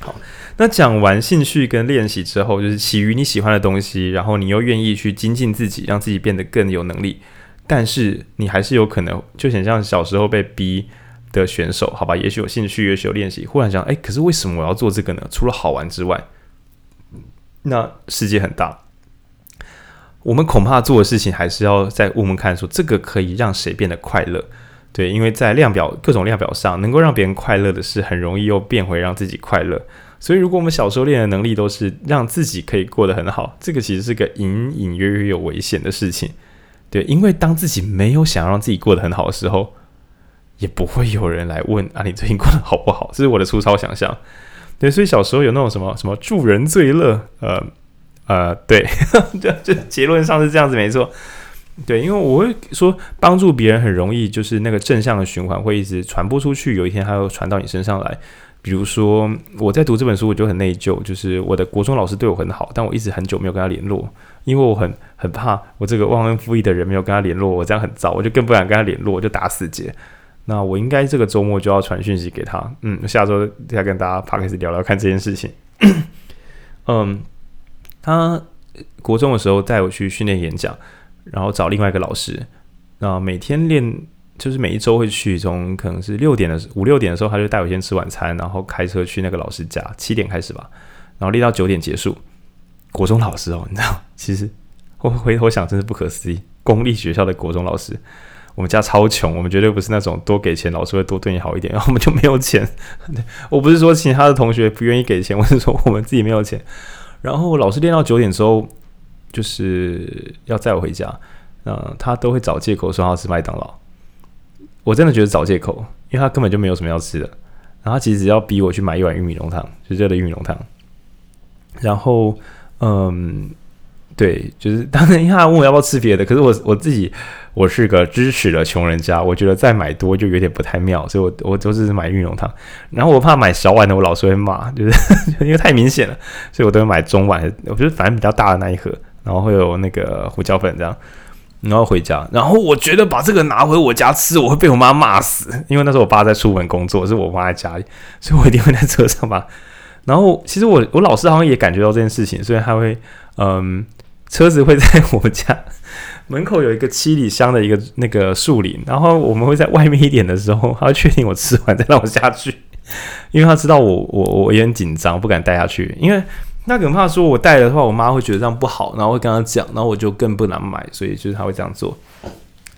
好。那讲完兴趣跟练习之后，就是起于你喜欢的东西，然后你又愿意去精进自己，让自己变得更有能力。但是你还是有可能，就很像小时候被逼的选手，好吧？也许有兴趣，也许有练习，忽然想，哎，可是为什么我要做这个呢？除了好玩之外，那世界很大，我们恐怕做的事情还是要再问问看，说这个可以让谁变得快乐？对，因为在量表各种量表上，能够让别人快乐的事，很容易又变回让自己快乐。所以，如果我们小时候练的能力都是让自己可以过得很好，这个其实是个隐隐约约有危险的事情，对，因为当自己没有想让自己过得很好的时候，也不会有人来问啊，你最近过得好不好？这是我的粗糙想象，对，所以小时候有那种什么什么助人最乐，呃呃，对，[laughs] 就就结论上是这样子，没错，对，因为我会说帮助别人很容易，就是那个正向的循环会一直传播出去，有一天它会传到你身上来。比如说，我在读这本书，我就很内疚，就是我的国中老师对我很好，但我一直很久没有跟他联络，因为我很很怕我这个忘恩负义的人没有跟他联络，我这样很糟，我就更不敢跟他联络，我就打死结。那我应该这个周末就要传讯息给他，嗯，下周再跟大家 p 开始聊聊看这件事情。[coughs] 嗯，他国中的时候带我去训练演讲，然后找另外一个老师，那每天练。就是每一周会去，从可能是六点的五六点的时候，他就带我先吃晚餐，然后开车去那个老师家，七点开始吧，然后练到九点结束。国中老师哦，你知道，其实我回头想，真是不可思议。公立学校的国中老师，我们家超穷，我们绝对不是那种多给钱老师会多对你好一点，然后我们就没有钱。[laughs] 我不是说其他的同学不愿意给钱，我是说我们自己没有钱。然后老师练到九点之后，就是要载我回家，嗯，他都会找借口说要吃麦当劳。我真的觉得找借口，因为他根本就没有什么要吃的，然后他其实只要逼我去买一碗玉米浓汤，就热的玉米浓汤。然后，嗯，对，就是当然，因为他问我要不要吃别的，可是我我自己我是个支持的穷人家，我觉得再买多就有点不太妙，所以我我都是买玉米浓汤。然后我怕买小碗的，我老是会骂，就是 [laughs] 因为太明显了，所以我都会买中碗，我觉得反正比较大的那一盒，然后会有那个胡椒粉这样。然后回家，然后我觉得把这个拿回我家吃，我会被我妈骂死，因为那时候我爸在出门工作，是我妈在家里，所以我一定会在车上吧。然后其实我我老师好像也感觉到这件事情，所以他会嗯，车子会在我家门口有一个七里香的一个那个树林，然后我们会在外面一点的时候，他会确定我吃完再让我下去，因为他知道我我我也很紧张，不敢带下去，因为。那可能怕说，我带的话，我妈会觉得这样不好，然后会跟她讲，然后我就更不能买，所以就是她会这样做。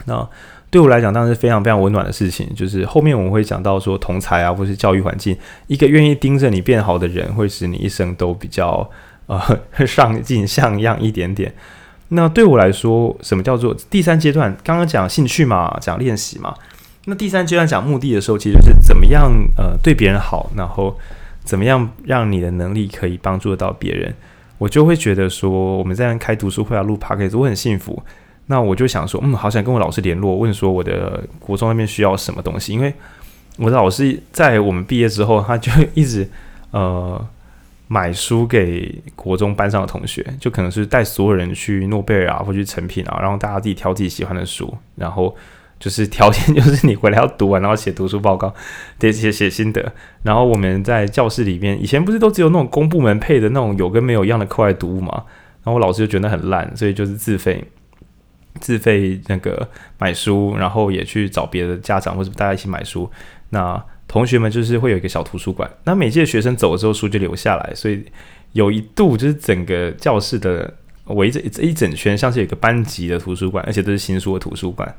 那对我来讲，当然是非常非常温暖的事情。就是后面我们会讲到说，同侪啊，或是教育环境，一个愿意盯着你变好的人，会使你一生都比较呃上进像样一点点。那对我来说，什么叫做第三阶段？刚刚讲兴趣嘛，讲练习嘛。那第三阶段讲目的的时候，其实就是怎么样呃对别人好，然后怎么样让你的能力可以帮助到别人。我就会觉得说，我们在开读书会啊，录 podcast，我很幸福。那我就想说，嗯，好想跟我老师联络，问说我的国中那边需要什么东西，因为我的老师在我们毕业之后，他就一直 [laughs] 呃买书给国中班上的同学，就可能是带所有人去诺贝尔啊，或去成品啊，然后大家自己挑自己喜欢的书，然后就是条件就是你回来要读完，然后写读书报告，得写写心得。然后我们在教室里面，以前不是都只有那种公部门配的那种有跟没有一样的课外读物嘛？然后我老师就觉得很烂，所以就是自费。自费那个买书，然后也去找别的家长或者大家一起买书。那同学们就是会有一个小图书馆。那每届学生走了之后，书就留下来。所以有一度就是整个教室的围着一整圈，像是有一个班级的图书馆，而且都是新书的图书馆。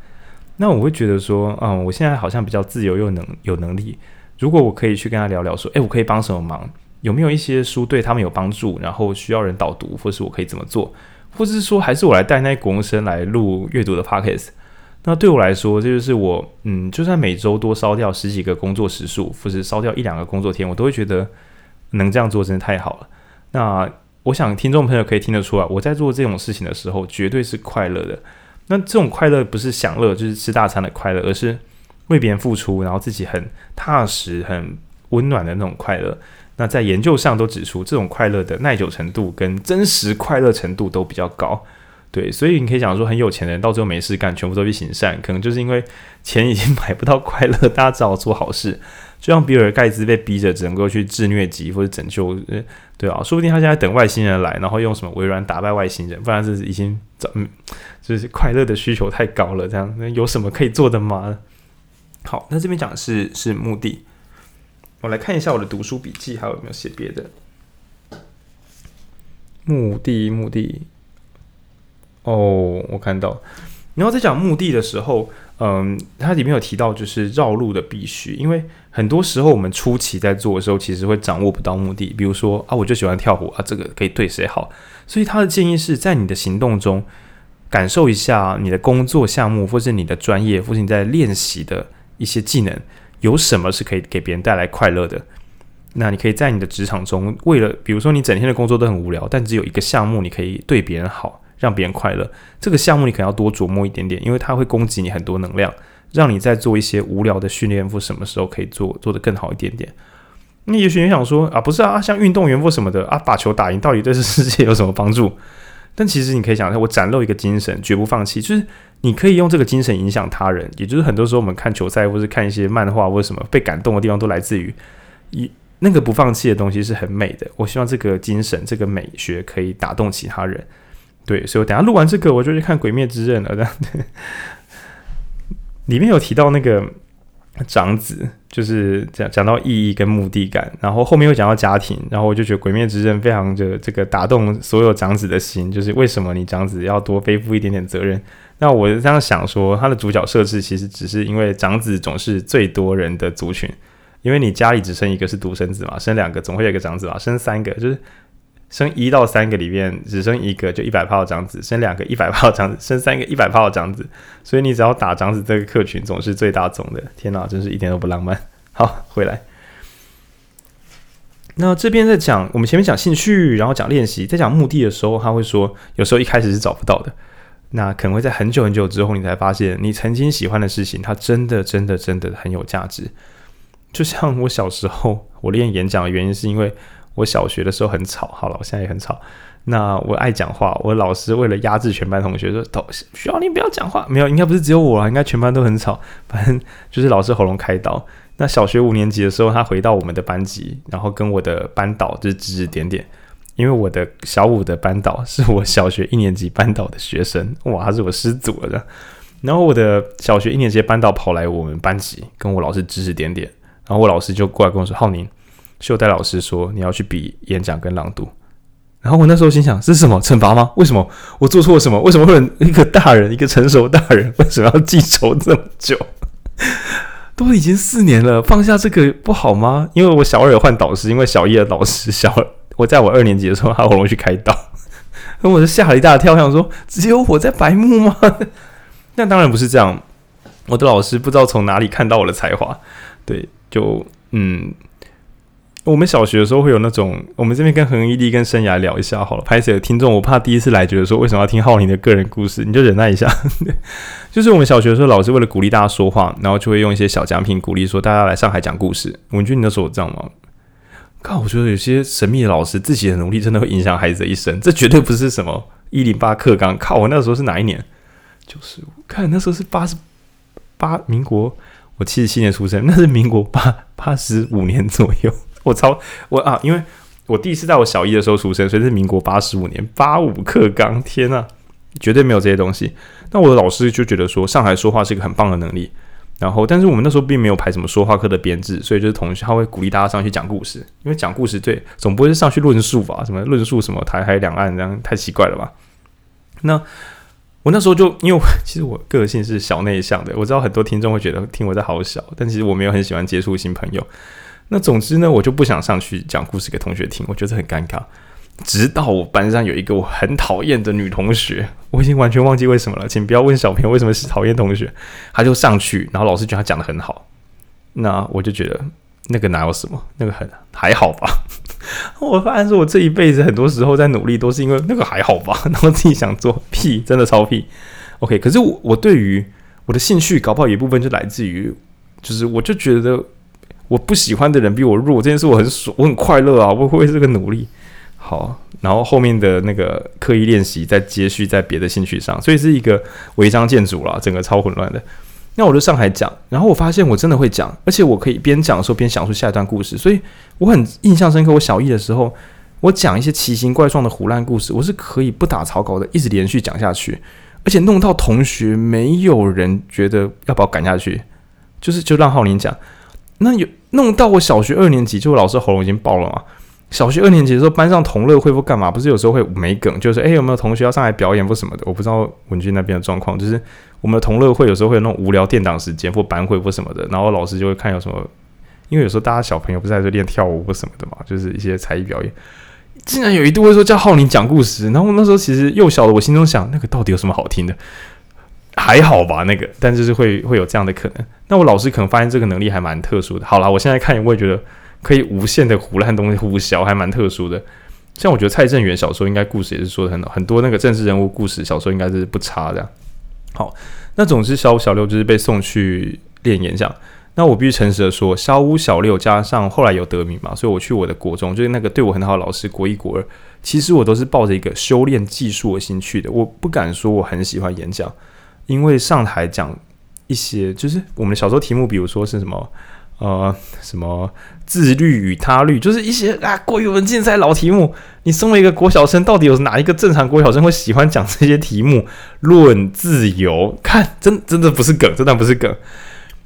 那我会觉得说，嗯，我现在好像比较自由又能有能力。如果我可以去跟他聊聊，说，诶，我可以帮什么忙？有没有一些书对他们有帮助？然后需要人导读，或是我可以怎么做？或是说，还是我来带那些国中生来录阅读的 podcast。那对我来说，这就是我，嗯，就算每周多烧掉十几个工作时数，或是烧掉一两个工作天，我都会觉得能这样做真的太好了。那我想听众朋友可以听得出来，我在做这种事情的时候，绝对是快乐的。那这种快乐不是享乐，就是吃大餐的快乐，而是为别人付出，然后自己很踏实、很温暖的那种快乐。那在研究上都指出，这种快乐的耐久程度跟真实快乐程度都比较高，对，所以你可以讲说，很有钱的人到最后没事干，全部都去行善，可能就是因为钱已经买不到快乐，大家只好做好事。就像比尔盖茨被逼着只能够去治疟疾或者拯救，对啊，说不定他现在等外星人来，然后用什么微软打败外星人，不然是已经早，嗯，就是快乐的需求太高了，这样那有什么可以做的吗？好，那这边讲的是是目的。我来看一下我的读书笔记，还有没有写别的？目的，目的。哦，我看到。然后在讲目的的时候，嗯，它里面有提到就是绕路的必须，因为很多时候我们初期在做的时候，其实会掌握不到目的。比如说啊，我就喜欢跳舞啊，这个可以对谁好？所以他的建议是在你的行动中感受一下你的工作项目，或是你的专业，或是你在练习的一些技能。有什么是可以给别人带来快乐的？那你可以在你的职场中，为了比如说你整天的工作都很无聊，但只有一个项目你可以对别人好，让别人快乐。这个项目你可能要多琢磨一点点，因为它会供给你很多能量，让你在做一些无聊的训练或什么时候可以做做得更好一点点。那也许你想说啊，不是啊，像运动员或什么的啊，把球打赢到底对这世界有什么帮助？但其实你可以想一下，我展露一个精神，绝不放弃，就是。你可以用这个精神影响他人，也就是很多时候我们看球赛或是看一些漫画或什么被感动的地方，都来自于一那个不放弃的东西是很美的。我希望这个精神、这个美学可以打动其他人。对，所以我等下录完这个，我就去看《鬼灭之刃》了。这样，里面有提到那个长子，就是讲讲到意义跟目的感，然后后面又讲到家庭，然后我就觉得《鬼灭之刃》非常的这个打动所有长子的心，就是为什么你长子要多背负一点点责任。那我这样想说，他的主角设置其实只是因为长子总是最多人的族群，因为你家里只剩一个是独生子嘛，生两个总会有一个长子嘛，生三个就是生一到三个里面只生一个就一百炮的长子，生两个一百炮的长子，生三个一百炮的长子，所以你只要打长子这个客群总是最大宗的。天哪，真是一点都不浪漫。[laughs] 好，回来。那这边在讲我们前面讲兴趣，然后讲练习，在讲目的的时候，他会说有时候一开始是找不到的。那可能会在很久很久之后，你才发现你曾经喜欢的事情，它真的真的真的很有价值。就像我小时候，我练演讲的原因是因为我小学的时候很吵。好了，我现在也很吵。那我爱讲话，我老师为了压制全班同学说：“都需要你不要讲话。”没有，应该不是只有我啊，应该全班都很吵。反正就是老师喉咙开刀。那小学五年级的时候，他回到我们的班级，然后跟我的班导就是指指点点。因为我的小五的班导是我小学一年级班导的学生，哇，他是我师祖了的。然后我的小学一年级班导跑来我们班级，跟我老师指指点点。然后我老师就过来跟我说：“浩宁，秀代老师说你要去比演讲跟朗读。”然后我那时候心想：这是什么惩罚吗？为什么我做错了什么？为什么会一个大人，一个成熟大人，为什么要记仇这么久？都已经四年了，放下这个不好吗？因为我小二有换导师，因为小一的导师小二。我在我二年级的时候，他喉咙去开刀，那我就吓了一大跳，想说只有我在白目吗？那当然不是这样。我的老师不知道从哪里看到我的才华，对，就嗯。我们小学的时候会有那种，我们这边跟恒毅力跟生涯聊一下好了。拍摄的听众，我怕第一次来觉得说为什么要听浩宁的个人故事，你就忍耐一下。[laughs] 就是我们小学的时候，老师为了鼓励大家说话，然后就会用一些小奖品鼓励说大家来上海讲故事。文君，你那时候有这样吗？靠，我觉得有些神秘的老师自己的努力真的会影响孩子的一生，这绝对不是什么一零八课纲。靠，我那时候是哪一年？就是看那时候是八十八，民国我七十七年出生，那是民国八八十五年左右。我操，我啊，因为我第一次在我小一的时候出生，所以是民国八十五年八五克刚。天呐，绝对没有这些东西。那我的老师就觉得说，上海说话是一个很棒的能力。然后，但是我们那时候并没有排什么说话课的编制，所以就是同学他会鼓励大家上去讲故事，因为讲故事对，总不会是上去论述吧？什么论述什么台海两岸这样太奇怪了吧？那我那时候就因为其实我个性是小内向的，我知道很多听众会觉得听我在好小，但其实我没有很喜欢接触新朋友。那总之呢，我就不想上去讲故事给同学听，我觉得很尴尬。直到我班上有一个我很讨厌的女同学，我已经完全忘记为什么了，请不要问小朋友为什么是讨厌同学。她就上去，然后老师觉得她讲得很好，那我就觉得那个哪有什么，那个很还好吧。[laughs] 我发现说我这一辈子很多时候在努力，都是因为那个还好吧，[laughs] 然后自己想做屁，真的超屁。OK，可是我我对于我的兴趣，搞不好有一部分就来自于，就是我就觉得。我不喜欢的人比我弱，这件事我很爽，我很快乐啊！我会这个努力好，然后后面的那个刻意练习再接续在别的兴趣上，所以是一个违章建筑啦，整个超混乱的。那我就上海讲，然后我发现我真的会讲，而且我可以边讲的时候边想出下一段故事，所以我很印象深刻。我小一的时候，我讲一些奇形怪状的胡乱故事，我是可以不打草稿的，一直连续讲下去，而且弄到同学没有人觉得要把我赶下去，就是就让浩宁讲。那有弄到我小学二年级，就老师喉咙已经爆了嘛。小学二年级的时候，班上同乐会或干嘛？不是有时候会没梗，就是诶、欸，有没有同学要上来表演或什么的？我不知道文君那边的状况，就是我们的同乐会有时候会有那种无聊垫档时间或班会或什么的，然后老师就会看有什么，因为有时候大家小朋友不是在这练跳舞或什么的嘛，就是一些才艺表演。[laughs] 竟然有一度会说叫浩宁讲故事，然后那时候其实幼小的我心中想，那个到底有什么好听的？还好吧，那个，但就是会会有这样的可能。那我老师可能发现这个能力还蛮特殊的。好啦，我现在看，我也觉得可以无限的胡烂东西，唬小还蛮特殊的。像我觉得蔡正元小时候应该故事也是说的很好，很多那个政治人物故事小时候应该是不差的。好，那总之小五小六就是被送去练演讲。那我必须诚实的说，小五小六加上后来有得名嘛，所以我去我的国中，就是那个对我很好的老师，国一国二，其实我都是抱着一个修炼技术的心去的。我不敢说我很喜欢演讲。因为上台讲一些，就是我们小时候题目，比如说是什么，呃，什么自律与他律，就是一些啊国语文竞赛老题目。你身为一个国小生，到底有哪一个正常国小生会喜欢讲这些题目？论自由，看真真的不是梗，真的不是梗。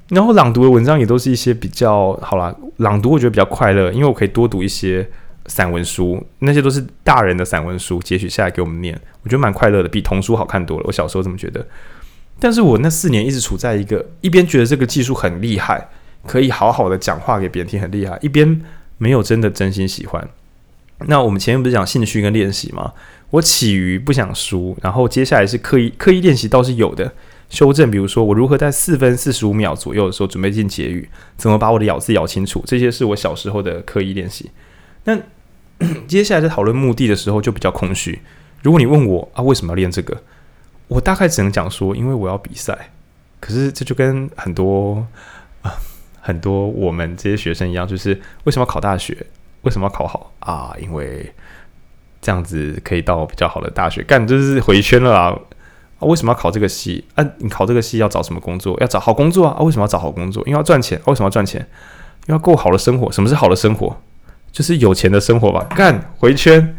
然后朗读的文章也都是一些比较好啦，朗读我觉得比较快乐，因为我可以多读一些散文书，那些都是大人的散文书，截取下来给我们念，我觉得蛮快乐的，比童书好看多了。我小时候这么觉得。但是我那四年一直处在一个一边觉得这个技术很厉害，可以好好的讲话给别人听很厉害，一边没有真的真心喜欢。那我们前面不是讲兴趣跟练习吗？我起于不想输，然后接下来是刻意刻意练习倒是有的修正，比如说我如何在四分四十五秒左右的时候准备进结语，怎么把我的咬字咬清楚，这些是我小时候的刻意练习。那 [coughs] 接下来在讨论目的的时候就比较空虚。如果你问我啊，为什么要练这个？我大概只能讲说，因为我要比赛。可是这就跟很多啊很多我们这些学生一样，就是为什么要考大学？为什么要考好啊？因为这样子可以到比较好的大学。干就是回圈了啊！为什么要考这个系？啊，你考这个系要找什么工作？要找好工作啊！啊为什么要找好工作？因为要赚钱。为什么要赚钱？因为要够好的生活。什么是好的生活？就是有钱的生活吧。干回圈。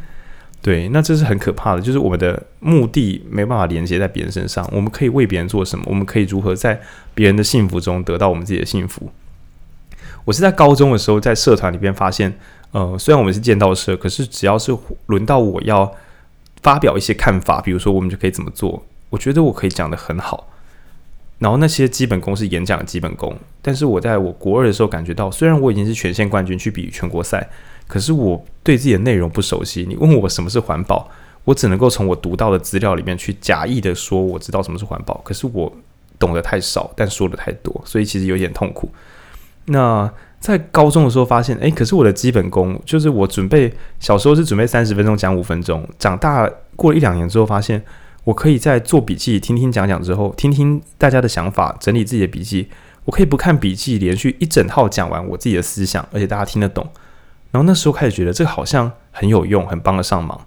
对，那这是很可怕的，就是我们的目的没办法连接在别人身上。我们可以为别人做什么？我们可以如何在别人的幸福中得到我们自己的幸福？我是在高中的时候在社团里边发现，呃，虽然我们是剑道社，可是只要是轮到我要发表一些看法，比如说我们就可以怎么做，我觉得我可以讲得很好。然后那些基本功是演讲的基本功，但是我在我国二的时候感觉到，虽然我已经是全县冠军去比全国赛。可是我对自己的内容不熟悉，你问我什么是环保，我只能够从我读到的资料里面去假意的说我知道什么是环保。可是我懂得太少，但说的太多，所以其实有点痛苦。那在高中的时候发现，哎，可是我的基本功就是我准备小时候是准备三十分钟讲五分钟，长大过了一两年之后发现，我可以在做笔记、听听讲讲之后，听听大家的想法，整理自己的笔记，我可以不看笔记，连续一整套讲完我自己的思想，而且大家听得懂。然后那时候开始觉得这个好像很有用，很帮得上忙。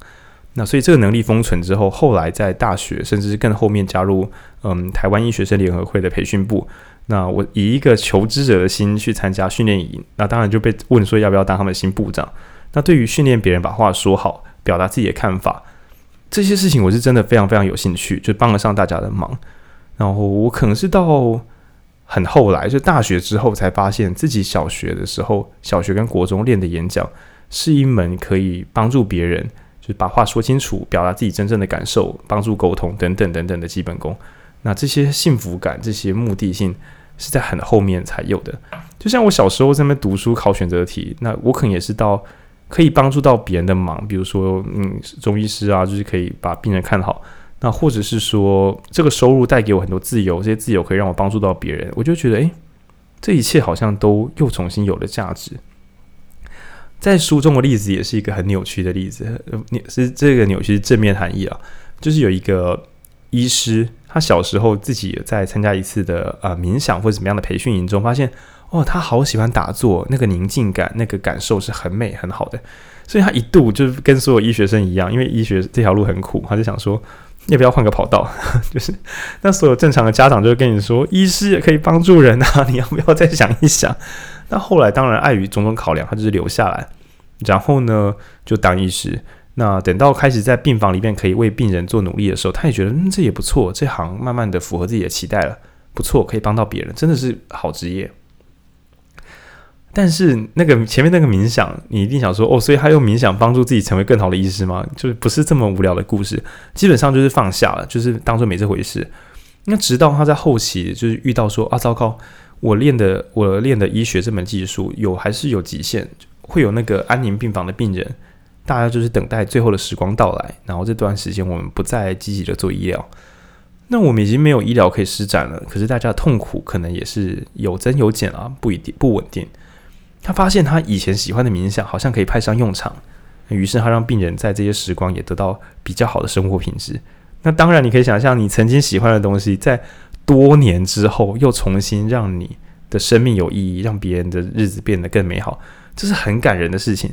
那所以这个能力封存之后，后来在大学，甚至是更后面加入嗯台湾医学生联合会的培训部。那我以一个求知者的心去参加训练营，那当然就被问说要不要当他们新部长。那对于训练别人把话说好，表达自己的看法，这些事情我是真的非常非常有兴趣，就帮得上大家的忙。然后我可能是到很后来，就大学之后才发现自己小学的时候，小学跟国中练的演讲是一门可以帮助别人，就是把话说清楚，表达自己真正的感受，帮助沟通等等等等的基本功。那这些幸福感，这些目的性。是在很后面才有的，就像我小时候在那边读书考选择题，那我可能也是到可以帮助到别人的忙，比如说，嗯，中医师啊，就是可以把病人看好，那或者是说这个收入带给我很多自由，这些自由可以让我帮助到别人，我就觉得，诶，这一切好像都又重新有了价值。在书中的例子也是一个很扭曲的例子，扭是这个扭曲正面含义啊，就是有一个医师。他小时候自己在参加一次的呃冥想或者怎么样的培训营中，发现哦，他好喜欢打坐，那个宁静感，那个感受是很美很好的。所以他一度就是跟所有医学生一样，因为医学这条路很苦，他就想说要不要换个跑道？[laughs] 就是那所有正常的家长就会跟你说，医师也可以帮助人啊，你要不要再想一想？那后来当然碍于种种考量，他就是留下来，然后呢就当医师。那等到开始在病房里面可以为病人做努力的时候，他也觉得嗯，这也不错，这行慢慢的符合自己的期待了，不错，可以帮到别人，真的是好职业。但是那个前面那个冥想，你一定想说哦，所以他用冥想帮助自己成为更好的医师吗？就是不是这么无聊的故事，基本上就是放下了，就是当做没这回事。那直到他在后期就是遇到说啊，糟糕，我练的我练的医学这门技术有还是有极限，会有那个安宁病房的病人。大家就是等待最后的时光到来，然后这段时间我们不再积极的做医疗，那我们已经没有医疗可以施展了。可是大家的痛苦可能也是有增有减啊，不一定不稳定。他发现他以前喜欢的冥想好像可以派上用场，于是他让病人在这些时光也得到比较好的生活品质。那当然，你可以想象，你曾经喜欢的东西，在多年之后又重新让你的生命有意义，让别人的日子变得更美好，这是很感人的事情。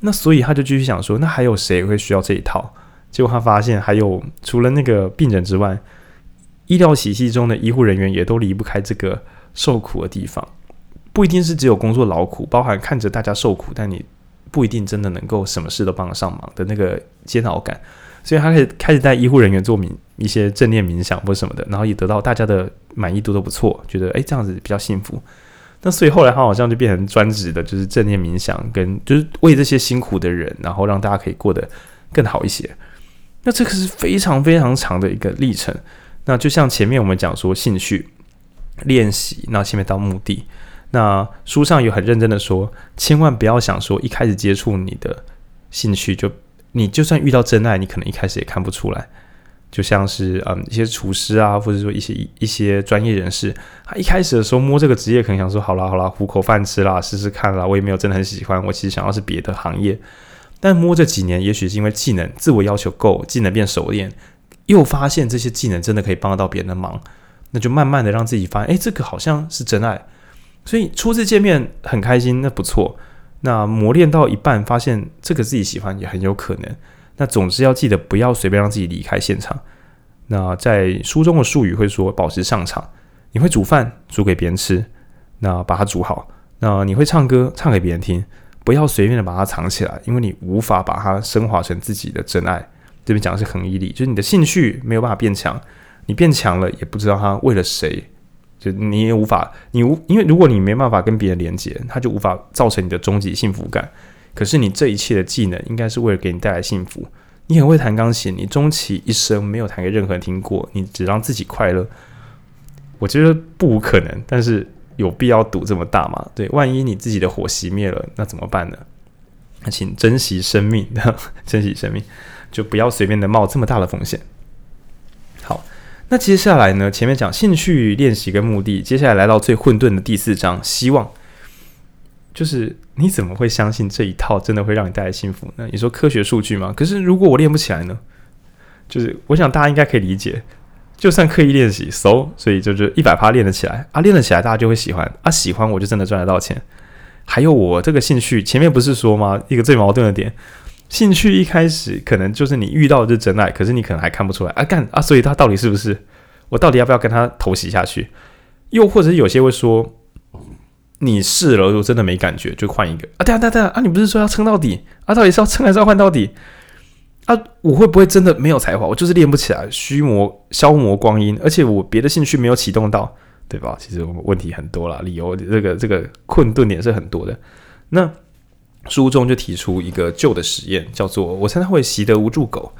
那所以他就继续想说，那还有谁会需要这一套？结果他发现，还有除了那个病人之外，医疗体系中的医护人员也都离不开这个受苦的地方。不一定是只有工作劳苦，包含看着大家受苦，但你不一定真的能够什么事都帮得上忙的那个煎熬感。所以他可以开始带医护人员做冥一些正念冥想或什么的，然后也得到大家的满意度都不错，觉得诶，这样子比较幸福。那所以后来他好像就变成专职的，就是正念冥想，跟就是为这些辛苦的人，然后让大家可以过得更好一些。那这个是非常非常长的一个历程。那就像前面我们讲说，兴趣练习，那前面到目的。那书上有很认真的说，千万不要想说一开始接触你的兴趣，就你就算遇到真爱，你可能一开始也看不出来。就像是嗯一些厨师啊，或者说一些一一些专业人士，他一开始的时候摸这个职业，可能想说好啦好啦，糊口饭吃啦，试试看啦。我也没有真的很喜欢，我其实想要是别的行业。但摸这几年，也许是因为技能自我要求够，技能变熟练，又发现这些技能真的可以帮得到别人的忙，那就慢慢的让自己发现，哎，这个好像是真爱。所以初次见面很开心，那不错。那磨练到一半，发现这个自己喜欢也很有可能。那总之要记得不要随便让自己离开现场。那在书中的术语会说保持上场。你会煮饭煮给别人吃，那把它煮好。那你会唱歌唱给别人听，不要随便的把它藏起来，因为你无法把它升华成自己的真爱。这边讲的是恒毅力，就是你的兴趣没有办法变强，你变强了也不知道他为了谁，就你也无法你无因为如果你没办法跟别人连接，他就无法造成你的终极幸福感。可是你这一切的技能，应该是为了给你带来幸福。你很会弹钢琴，你终其一生没有弹给任何人听过，你只让自己快乐。我觉得不无可能，但是有必要赌这么大吗？对，万一你自己的火熄灭了，那怎么办呢？请珍惜生命，[laughs] 珍惜生命，就不要随便的冒这么大的风险。那接下来呢？前面讲兴趣、练习跟目的，接下来来到最混沌的第四章，希望。就是你怎么会相信这一套真的会让你带来幸福呢？你说科学数据吗？可是如果我练不起来呢？就是我想大家应该可以理解，就算刻意练习，so 所以就是一百趴练得起来啊，练得起来大家就会喜欢啊，喜欢我就真的赚得到钱。还有我这个兴趣，前面不是说吗？一个最矛盾的点，兴趣一开始可能就是你遇到的是真爱，可是你可能还看不出来啊，干啊，所以他到底是不是？我到底要不要跟他投袭下去？又或者是有些会说。你试了，如果真的没感觉，就换一个啊！对啊，对啊，啊！你不是说要撑到底啊？到底是要撑还是要换到底啊？我会不会真的没有才华？我就是练不起来，虚磨消磨光阴，而且我别的兴趣没有启动到，对吧？其实问题很多啦，理由这个这个困顿点是很多的。那书中就提出一个旧的实验，叫做“我常常会习得无助狗”。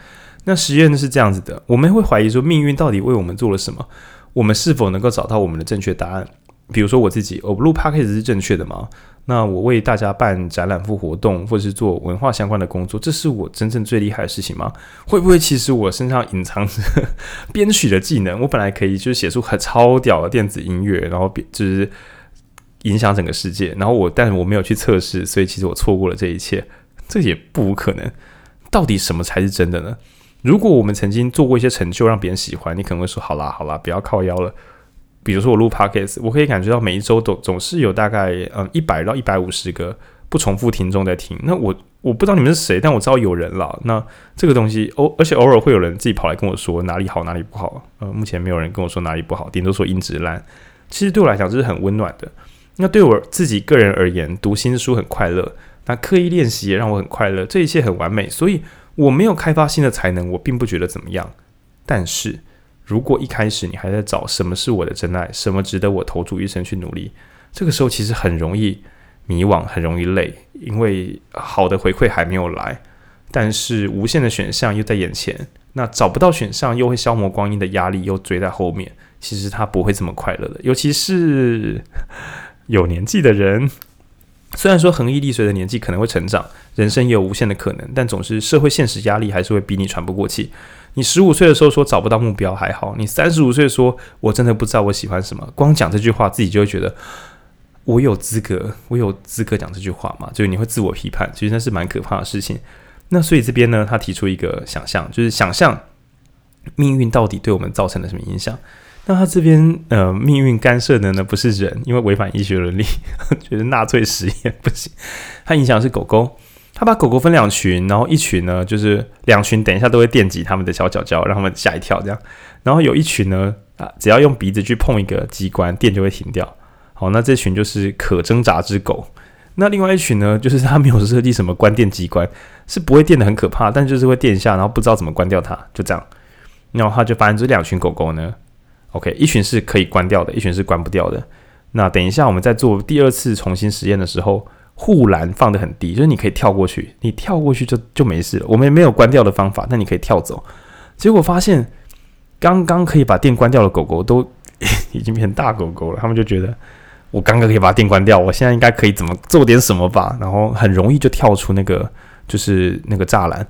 那实验是这样子的：我们会怀疑说，命运到底为我们做了什么？我们是否能够找到我们的正确答案？比如说我自己，我录 podcast 是正确的吗？那我为大家办展览副活动，或者是做文化相关的工作，这是我真正最厉害的事情吗？会不会其实我身上隐藏着 [laughs] 编曲的技能？我本来可以就是写出很超屌的电子音乐，然后就是影响整个世界。然后我，但是我没有去测试，所以其实我错过了这一切。这也不无可能。到底什么才是真的呢？如果我们曾经做过一些成就让别人喜欢，你可能会说：好啦好啦，不要靠腰了。比如说我录 podcast，我可以感觉到每一周都总是有大概嗯一百到一百五十个不重复听众在听。那我我不知道你们是谁，但我知道有人了。那这个东西偶而且偶尔会有人自己跑来跟我说哪里好哪里不好。呃，目前没有人跟我说哪里不好，顶多说音质烂。其实对我来讲这是很温暖的。那对我自己个人而言，读新书很快乐，那刻意练习也让我很快乐，这一切很完美。所以我没有开发新的才能，我并不觉得怎么样。但是。如果一开始你还在找什么是我的真爱，什么值得我投注一生去努力，这个时候其实很容易迷惘，很容易累，因为好的回馈还没有来，但是无限的选项又在眼前，那找不到选项又会消磨光阴的压力又追在后面，其实他不会这么快乐的，尤其是有年纪的人。虽然说恒毅力随着年纪可能会成长，人生也有无限的可能，但总是社会现实压力还是会逼你喘不过气。你十五岁的时候说找不到目标还好，你三十五岁说我真的不知道我喜欢什么，光讲这句话自己就会觉得我有资格，我有资格讲这句话吗？就是你会自我批判，其实那是蛮可怕的事情。那所以这边呢，他提出一个想象，就是想象命运到底对我们造成了什么影响。那他这边呃，命运干涉的呢不是人，因为违反医学伦理，[laughs] 觉得纳粹实验不行。他影响是狗狗，他把狗狗分两群，然后一群呢就是两群，等一下都会电击他们的小脚脚，让他们吓一跳这样。然后有一群呢啊，只要用鼻子去碰一个机关，电就会停掉。好，那这群就是可挣扎之狗。那另外一群呢，就是他没有设计什么关电机关，是不会电的很可怕，但就是会电一下，然后不知道怎么关掉它，就这样。然后他就发现这两群狗狗呢。OK，一群是可以关掉的，一群是关不掉的。那等一下我们在做第二次重新实验的时候，护栏放得很低，就是你可以跳过去，你跳过去就就没事了。我们也没有关掉的方法，但你可以跳走。结果发现，刚刚可以把电关掉的狗狗都 [laughs] 已经变成大狗狗了。他们就觉得，我刚刚可以把电关掉，我现在应该可以怎么做点什么吧？然后很容易就跳出那个就是那个栅栏。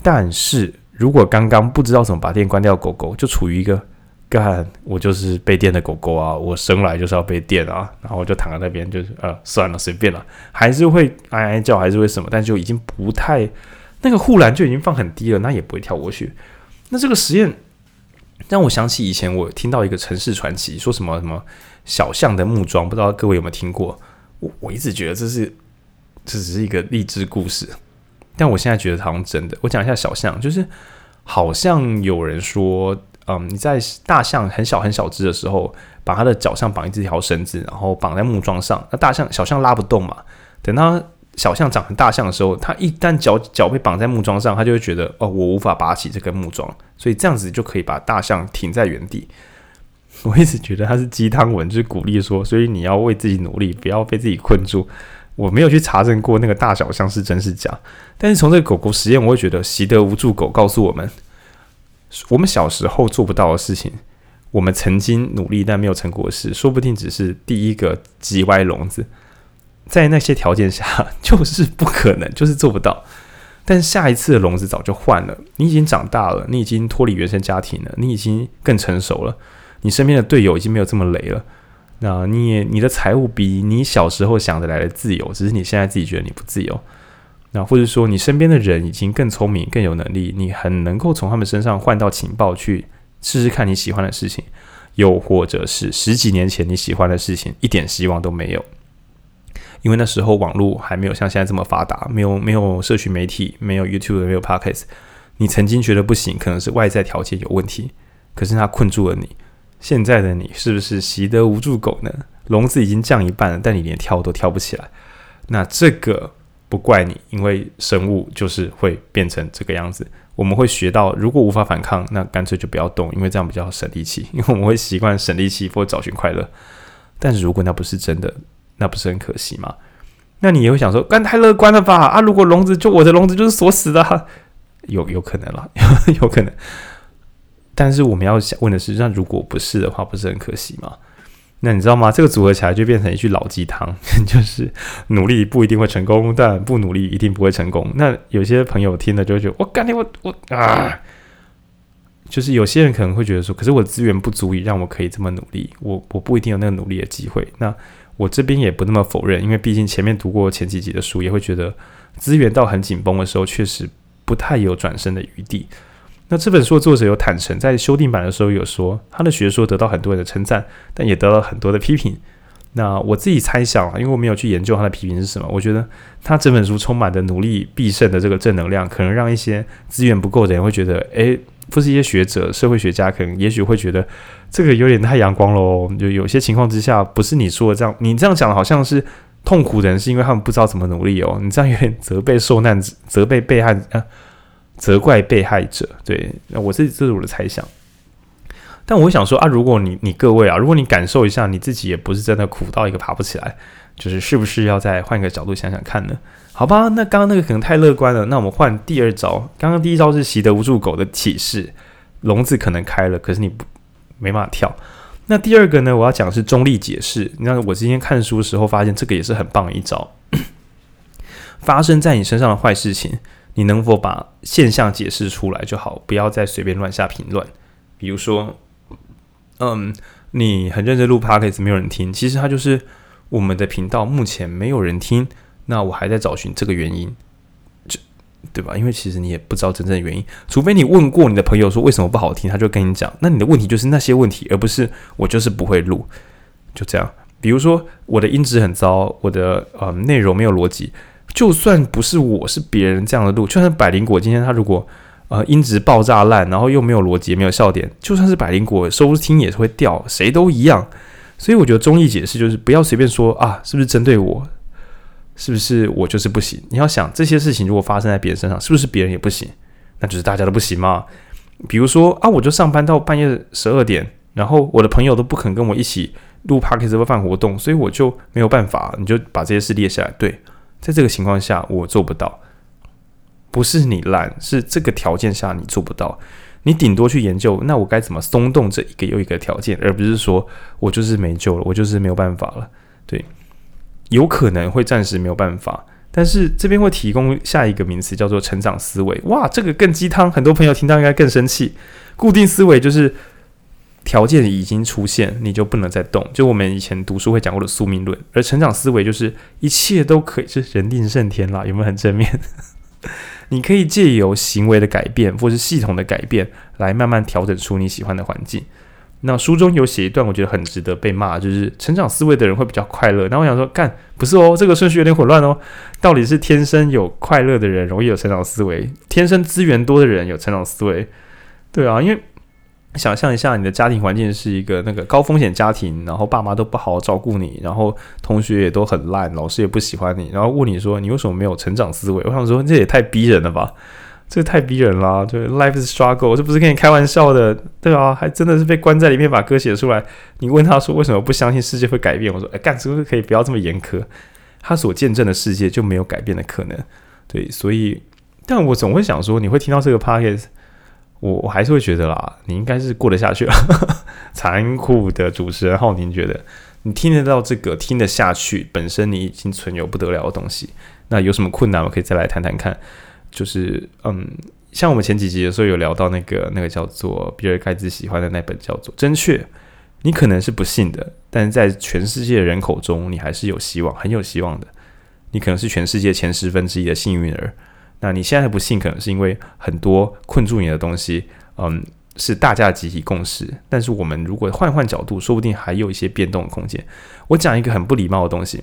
但是如果刚刚不知道怎么把电关掉狗狗，就处于一个。干，我就是被电的狗狗啊！我生来就是要被电啊！然后我就躺在那边，就是呃，算了，随便了，还是会哀哀叫，还是会什么，但就已经不太那个护栏就已经放很低了，那也不会跳过去。那这个实验让我想起以前我听到一个城市传奇，说什么什么小象的木桩，不知道各位有没有听过？我我一直觉得这是这只是一个励志故事，但我现在觉得好像真的。我讲一下小象，就是好像有人说。嗯，你在大象很小很小只的时候，把它的脚上绑一条绳子，然后绑在木桩上。那大象小象拉不动嘛？等它小象长成大象的时候，它一旦脚脚被绑在木桩上，它就会觉得哦，我无法拔起这根木桩，所以这样子就可以把大象停在原地。我一直觉得它是鸡汤文，就是鼓励说，所以你要为自己努力，不要被自己困住。我没有去查证过那个大小象是真是假，但是从这个狗狗实验，我会觉得习得无助狗告诉我们。我们小时候做不到的事情，我们曾经努力但没有成果的事，说不定只是第一个挤歪笼子。在那些条件下，就是不可能，就是做不到。但下一次的笼子早就换了。你已经长大了，你已经脱离原生家庭了，你已经更成熟了。你身边的队友已经没有这么雷了。那你也你的财务比你小时候想得来的自由，只是你现在自己觉得你不自由。那或者说你身边的人已经更聪明、更有能力，你很能够从他们身上换到情报去试试看你喜欢的事情，又或者是十几年前你喜欢的事情，一点希望都没有。因为那时候网络还没有像现在这么发达，没有没有社群媒体，没有 YouTube，没有 Podcast。你曾经觉得不行，可能是外在条件有问题，可是它困住了你。现在的你是不是习得无助狗呢？笼子已经降一半了，但你连跳都跳不起来。那这个不怪你，因为生物就是会变成这个样子。我们会学到，如果无法反抗，那干脆就不要动，因为这样比较省力气。[laughs] 因为我们会习惯省力气或找寻快乐。但是如果那不是真的，那不是很可惜吗？那你也会想说，干太乐观了吧？啊，如果笼子就我的笼子就是锁死的，[laughs] 有有可能了，[laughs] 有可能。但是我们要想问的是，那如果不是的话，不是很可惜吗？那你知道吗？这个组合起来就变成一句老鸡汤，[laughs] 就是努力不一定会成功，但不努力一定不会成功。那有些朋友听了就会觉得，我干你我我啊！就是有些人可能会觉得说，可是我资源不足以让我可以这么努力，我我不一定有那个努力的机会。那我这边也不那么否认，因为毕竟前面读过前几集的书，也会觉得资源到很紧绷的时候，确实不太有转身的余地。那这本书的作者有坦诚，在修订版的时候有说，他的学说得到很多人的称赞，但也得到很多的批评。那我自己猜想啊，因为我没有去研究他的批评是什么，我觉得他整本书充满的努力必胜的这个正能量，可能让一些资源不够的人会觉得，诶，不是一些学者、社会学家，可能也许会觉得这个有点太阳光喽。就有些情况之下，不是你说的这样，你这样讲的好像是痛苦的人是因为他们不知道怎么努力哦，你这样有点责备受难，责备被害啊。责怪被害者，对，那我这这是我的猜想。但我想说啊，如果你你各位啊，如果你感受一下，你自己也不是真的苦到一个爬不起来，就是是不是要再换个角度想想看呢？好吧，那刚刚那个可能太乐观了，那我们换第二招。刚刚第一招是习得无助狗的启示，笼子可能开了，可是你不没法跳。那第二个呢，我要讲的是中立解释。你看我今天看书的时候发现，这个也是很棒的一招。[coughs] 发生在你身上的坏事情。你能否把现象解释出来就好，不要再随便乱下评论。比如说，嗯，你很认真录 podcast 没有人听，其实它就是我们的频道目前没有人听。那我还在找寻这个原因，就对吧？因为其实你也不知道真正的原因，除非你问过你的朋友说为什么不好听，他就跟你讲。那你的问题就是那些问题，而不是我就是不会录。就这样，比如说我的音质很糟，我的呃内容没有逻辑。就算不是我，是别人这样的录，就算百灵果今天他如果呃音质爆炸烂，然后又没有逻辑，没有笑点，就算是百灵果收听也是会掉，谁都一样。所以我觉得中立解释就是不要随便说啊，是不是针对我？是不是我就是不行？你要想这些事情如果发生在别人身上，是不是别人也不行？那就是大家都不行嘛？比如说啊，我就上班到半夜十二点，然后我的朋友都不肯跟我一起录 Podcast 或办活动，所以我就没有办法。你就把这些事列下来，对。在这个情况下，我做不到，不是你懒，是这个条件下你做不到。你顶多去研究，那我该怎么松动这一个又一个条件，而不是说我就是没救了，我就是没有办法了。对，有可能会暂时没有办法，但是这边会提供下一个名词叫做成长思维。哇，这个更鸡汤，很多朋友听到应该更生气。固定思维就是。条件已经出现，你就不能再动。就我们以前读书会讲过的宿命论，而成长思维就是一切都可以是人定胜天啦。有没有很正面？[laughs] 你可以借由行为的改变，或是系统的改变，来慢慢调整出你喜欢的环境。那书中有写一段，我觉得很值得被骂，就是成长思维的人会比较快乐。那我想说，干不是哦，这个顺序有点混乱哦。到底是天生有快乐的人容易有成长思维，天生资源多的人有成长思维？对啊，因为。想象一下，你的家庭环境是一个那个高风险家庭，然后爸妈都不好好照顾你，然后同学也都很烂，老师也不喜欢你，然后问你说你为什么没有成长思维？我想说 [laughs] 这也太逼人了吧，这太逼人了，就 life is struggle，这不是跟你开玩笑的，对啊，还真的是被关在里面把歌写出来。你问他说为什么不相信世界会改变？我说哎，干是不是可以不要这么严苛？他所见证的世界就没有改变的可能，对，所以，但我总会想说，你会听到这个 p o c a s t。我我还是会觉得啦，你应该是过得下去了。[laughs] 残酷的主持人浩宁觉得，你听得到这个，听得下去，本身你已经存有不得了的东西。那有什么困难，我可以再来谈谈看。就是嗯，像我们前几集的时候有聊到那个那个叫做比尔盖茨喜欢的那本叫做《真确》，你可能是不幸的，但是在全世界人口中，你还是有希望，很有希望的。你可能是全世界前十分之一的幸运儿。那你现在不信，可能是因为很多困住你的东西，嗯，是大家集体共识。但是我们如果换换角度，说不定还有一些变动的空间。我讲一个很不礼貌的东西。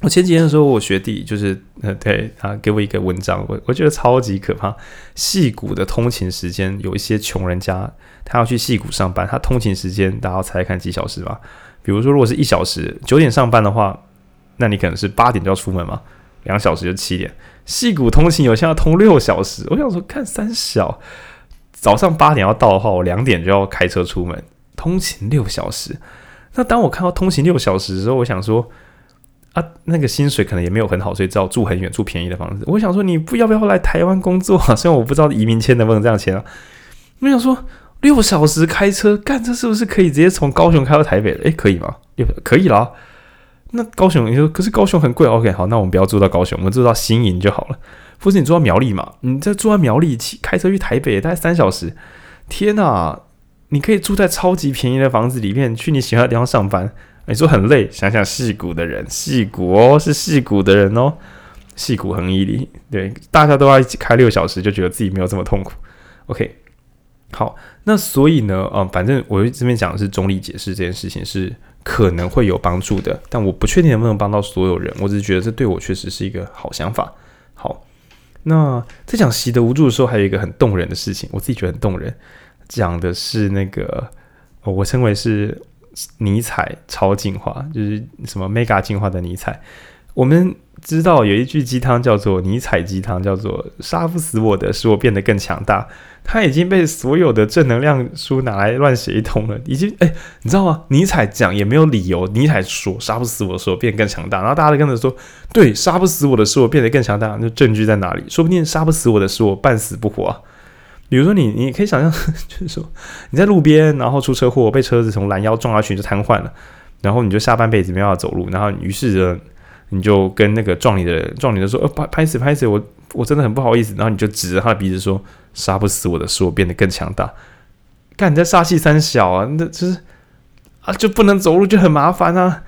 我前几天的时候，我学弟就是呃，对他给我一个文章，我我觉得超级可怕。戏谷的通勤时间，有一些穷人家，他要去戏谷上班，他通勤时间，大家要猜看几小时吧？比如说，如果是一小时，九点上班的话，那你可能是八点就要出门嘛，两小时就七点。矽谷通勤有些要通六小时，我想说看三小，早上八点要到的话，我两点就要开车出门，通勤六小时。那当我看到通勤六小时的时候，我想说。啊，那个薪水可能也没有很好，所以只好住很远，住便宜的房子。我想说，你不要不要来台湾工作啊？虽然我不知道移民签能不能这样签啊。我想说，六小时开车干，这是不是可以直接从高雄开到台北的？诶，可以吗？可以啦。那高雄，你说可是高雄很贵。OK，好，那我们不要住到高雄，我们住到新营就好了。或是你住到苗栗嘛？你再住到苗栗，开车去台北大概三小时。天哪，你可以住在超级便宜的房子里面，去你喜欢的地方上班。你说很累，想想戏骨的人，戏骨哦，是戏骨的人哦，戏骨恒毅力，对，大家都要一起开六小时，就觉得自己没有这么痛苦。OK，好，那所以呢，嗯，反正我这边讲的是中立解释这件事情是可能会有帮助的，但我不确定能不能帮到所有人，我只是觉得这对我确实是一个好想法。好，那在讲习得无助的时候，还有一个很动人的事情，我自己觉得很动人，讲的是那个，我称为是。尼采超进化，就是什么 mega 进化的尼采。我们知道有一句鸡汤叫做尼采鸡汤，叫做“杀不死我的，使我变得更强大”。他已经被所有的正能量书拿来乱写一通了。已经，[laughs] 哎，你知道吗？尼采讲也没有理由。尼采说“杀不死我的，使我变得更强大”，然后大家都跟着说：“对，杀不死我的，使我变得更强大。”那证据在哪里？说不定杀不死我的，使我半死不活。比如说你，你可以想象，就是说你在路边，然后出车祸，被车子从拦腰撞下去就瘫痪了，然后你就下半辈子没办法走路，然后于是呢，你就跟那个撞你的，撞你的说，呃，拍拍死拍死，我我真的很不好意思，然后你就指着他的鼻子说，杀不死我的，使我变得更强大。看你在杀气三小啊，那就是啊，就不能走路就很麻烦啊，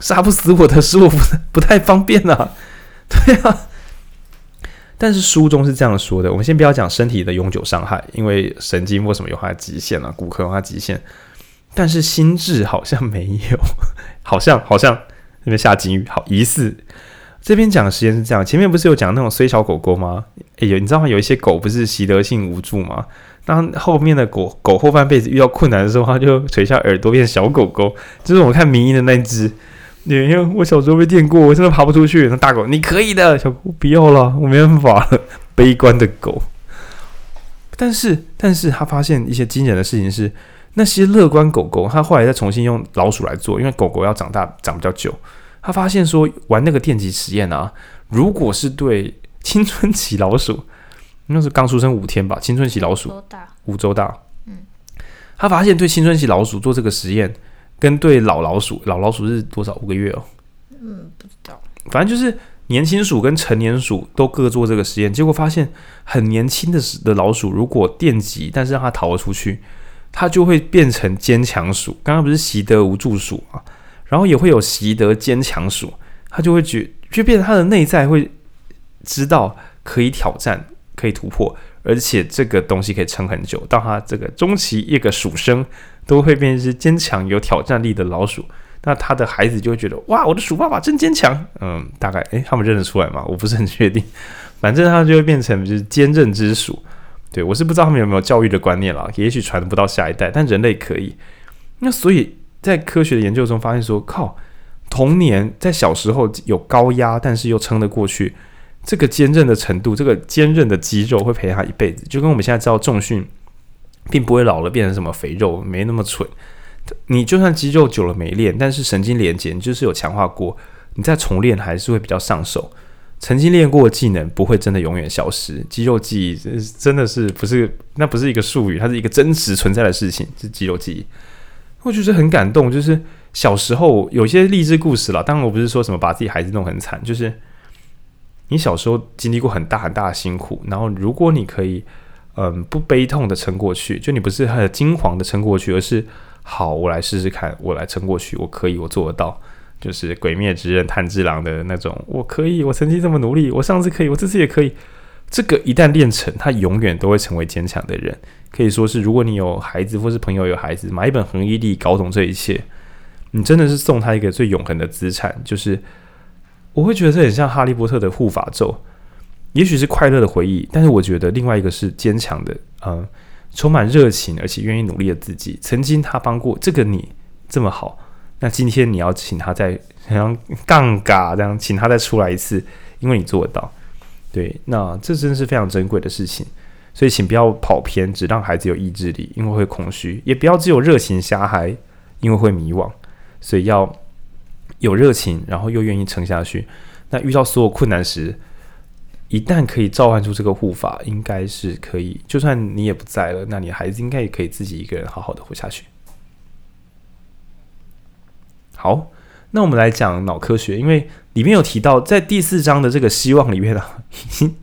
杀不死我的，使我不不太方便啊，[laughs] 对啊。但是书中是这样说的，我们先不要讲身体的永久伤害，因为神经为什么有它的极限啊？骨科有它极限，但是心智好像没有，好像好像那边下金鱼，好疑似。这边讲的时间是这样，前面不是有讲那种衰小狗狗吗？哎呦，你知道吗？有一些狗不是习得性无助吗？当后面的狗狗后半辈子遇到困难的时候，它就垂下耳朵变小狗狗，就是我看迷因的那只。因为我小时候被电过，我真的爬不出去。那大狗，你可以的，小狗不要了，我没办法了。悲观的狗。但是，但是他发现一些惊人的事情是，那些乐观狗狗，他后来再重新用老鼠来做，因为狗狗要长大长比较久。他发现说，玩那个电极实验啊，如果是对青春期老鼠，那是刚出生五天吧，青春期老鼠，五周大，嗯，他发现对青春期老鼠做这个实验。跟对老老鼠，老老鼠是多少？五个月哦。嗯，不知道。反正就是年轻鼠跟成年鼠都各做这个实验，结果发现很年轻的的老鼠，如果电击，但是让它逃了出去，它就会变成坚强鼠。刚刚不是习得无助鼠啊，然后也会有习得坚强鼠，它就会觉就变成它的内在会知道可以挑战，可以突破，而且这个东西可以撑很久，到它这个中期一个鼠生。都会变成是坚强有挑战力的老鼠，那他的孩子就会觉得哇，我的鼠爸爸真坚强。嗯，大概诶，他们认得出来吗？我不是很确定。反正他就会变成就是坚韧之鼠。对，我是不知道他们有没有教育的观念啦，也许传不到下一代，但人类可以。那所以在科学的研究中发现说，靠，童年在小时候有高压，但是又撑得过去，这个坚韧的程度，这个坚韧的肌肉会陪他一辈子，就跟我们现在知道重训。并不会老了变成什么肥肉，没那么蠢。你就算肌肉久了没练，但是神经连接你就是有强化过，你再重练还是会比较上手。曾经练过的技能不会真的永远消失，肌肉记忆真的是不是那不是一个术语，它是一个真实存在的事情，是肌肉记忆。我就是很感动，就是小时候有些励志故事啦。当然我不是说什么把自己孩子弄很惨，就是你小时候经历过很大很大的辛苦，然后如果你可以，嗯，不悲痛的撑过去，就你不是很惊惶的撑过去，而是好，我来试试看，我来撑过去，我可以，我做得到，就是《鬼灭之刃》炭治郎的那种，我可以，我曾经这么努力，我上次可以，我这次也可以。这个一旦练成，他永远都会成为坚强的人。可以说是，如果你有孩子，或是朋友有孩子，买一本《恒毅力》，搞懂这一切，你真的是送他一个最永恒的资产。就是我会觉得这很像哈利波特的护法咒，也许是快乐的回忆，但是我觉得另外一个是坚强的，嗯，充满热情而且愿意努力的自己。曾经他帮过这个你这么好，那今天你要请他再像杠杆这样，请他再出来一次，因为你做得到。对，那这真是非常珍贵的事情，所以请不要跑偏，只让孩子有意志力，因为会空虚；也不要只有热情瞎嗨，因为会迷惘。所以要有热情，然后又愿意撑下去。那遇到所有困难时，一旦可以召唤出这个护法，应该是可以。就算你也不在了，那你孩子应该也可以自己一个人好好的活下去。好。那我们来讲脑科学，因为里面有提到，在第四章的这个希望里面啊，已 [laughs] 经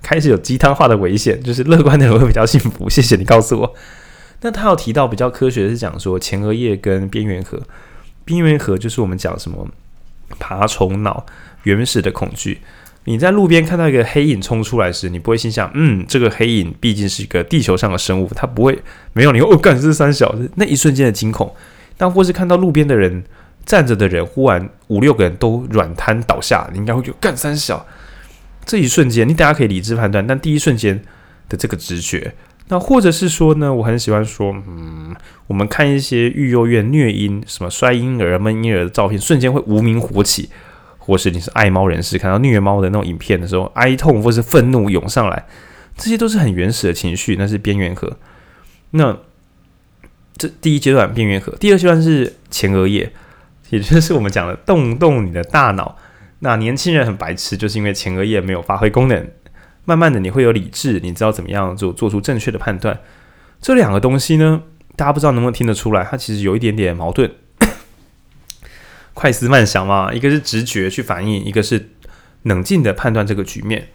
开始有鸡汤化的危险，就是乐观的人会比较幸福。谢谢你告诉我。那他有提到比较科学的是讲说前额叶跟边缘核，边缘核就是我们讲什么爬虫脑原始的恐惧。你在路边看到一个黑影冲出来时，你不会心想，嗯，这个黑影毕竟是一个地球上的生物，它不会没有你哦，干这是三小，那一瞬间的惊恐。但或是看到路边的人。站着的人忽然五六个人都软瘫倒下，你应该会觉得干三小。这一瞬间，你大家可以理智判断，但第一瞬间的这个直觉，那或者是说呢，我很喜欢说，嗯，我们看一些育幼院虐婴、什么摔婴儿、闷婴儿的照片，瞬间会无名火起，或是你是爱猫人士，看到虐猫的那种影片的时候，哀痛或是愤怒涌上来，这些都是很原始的情绪，那是边缘核。那这第一阶段边缘核，第二阶段是前额叶。也就是我们讲的动动你的大脑。那年轻人很白痴，就是因为前额叶没有发挥功能。慢慢的，你会有理智，你知道怎么样做做出正确的判断。这两个东西呢，大家不知道能不能听得出来？它其实有一点点矛盾。快思慢想嘛，一个是直觉去反应，一个是冷静的判断这个局面。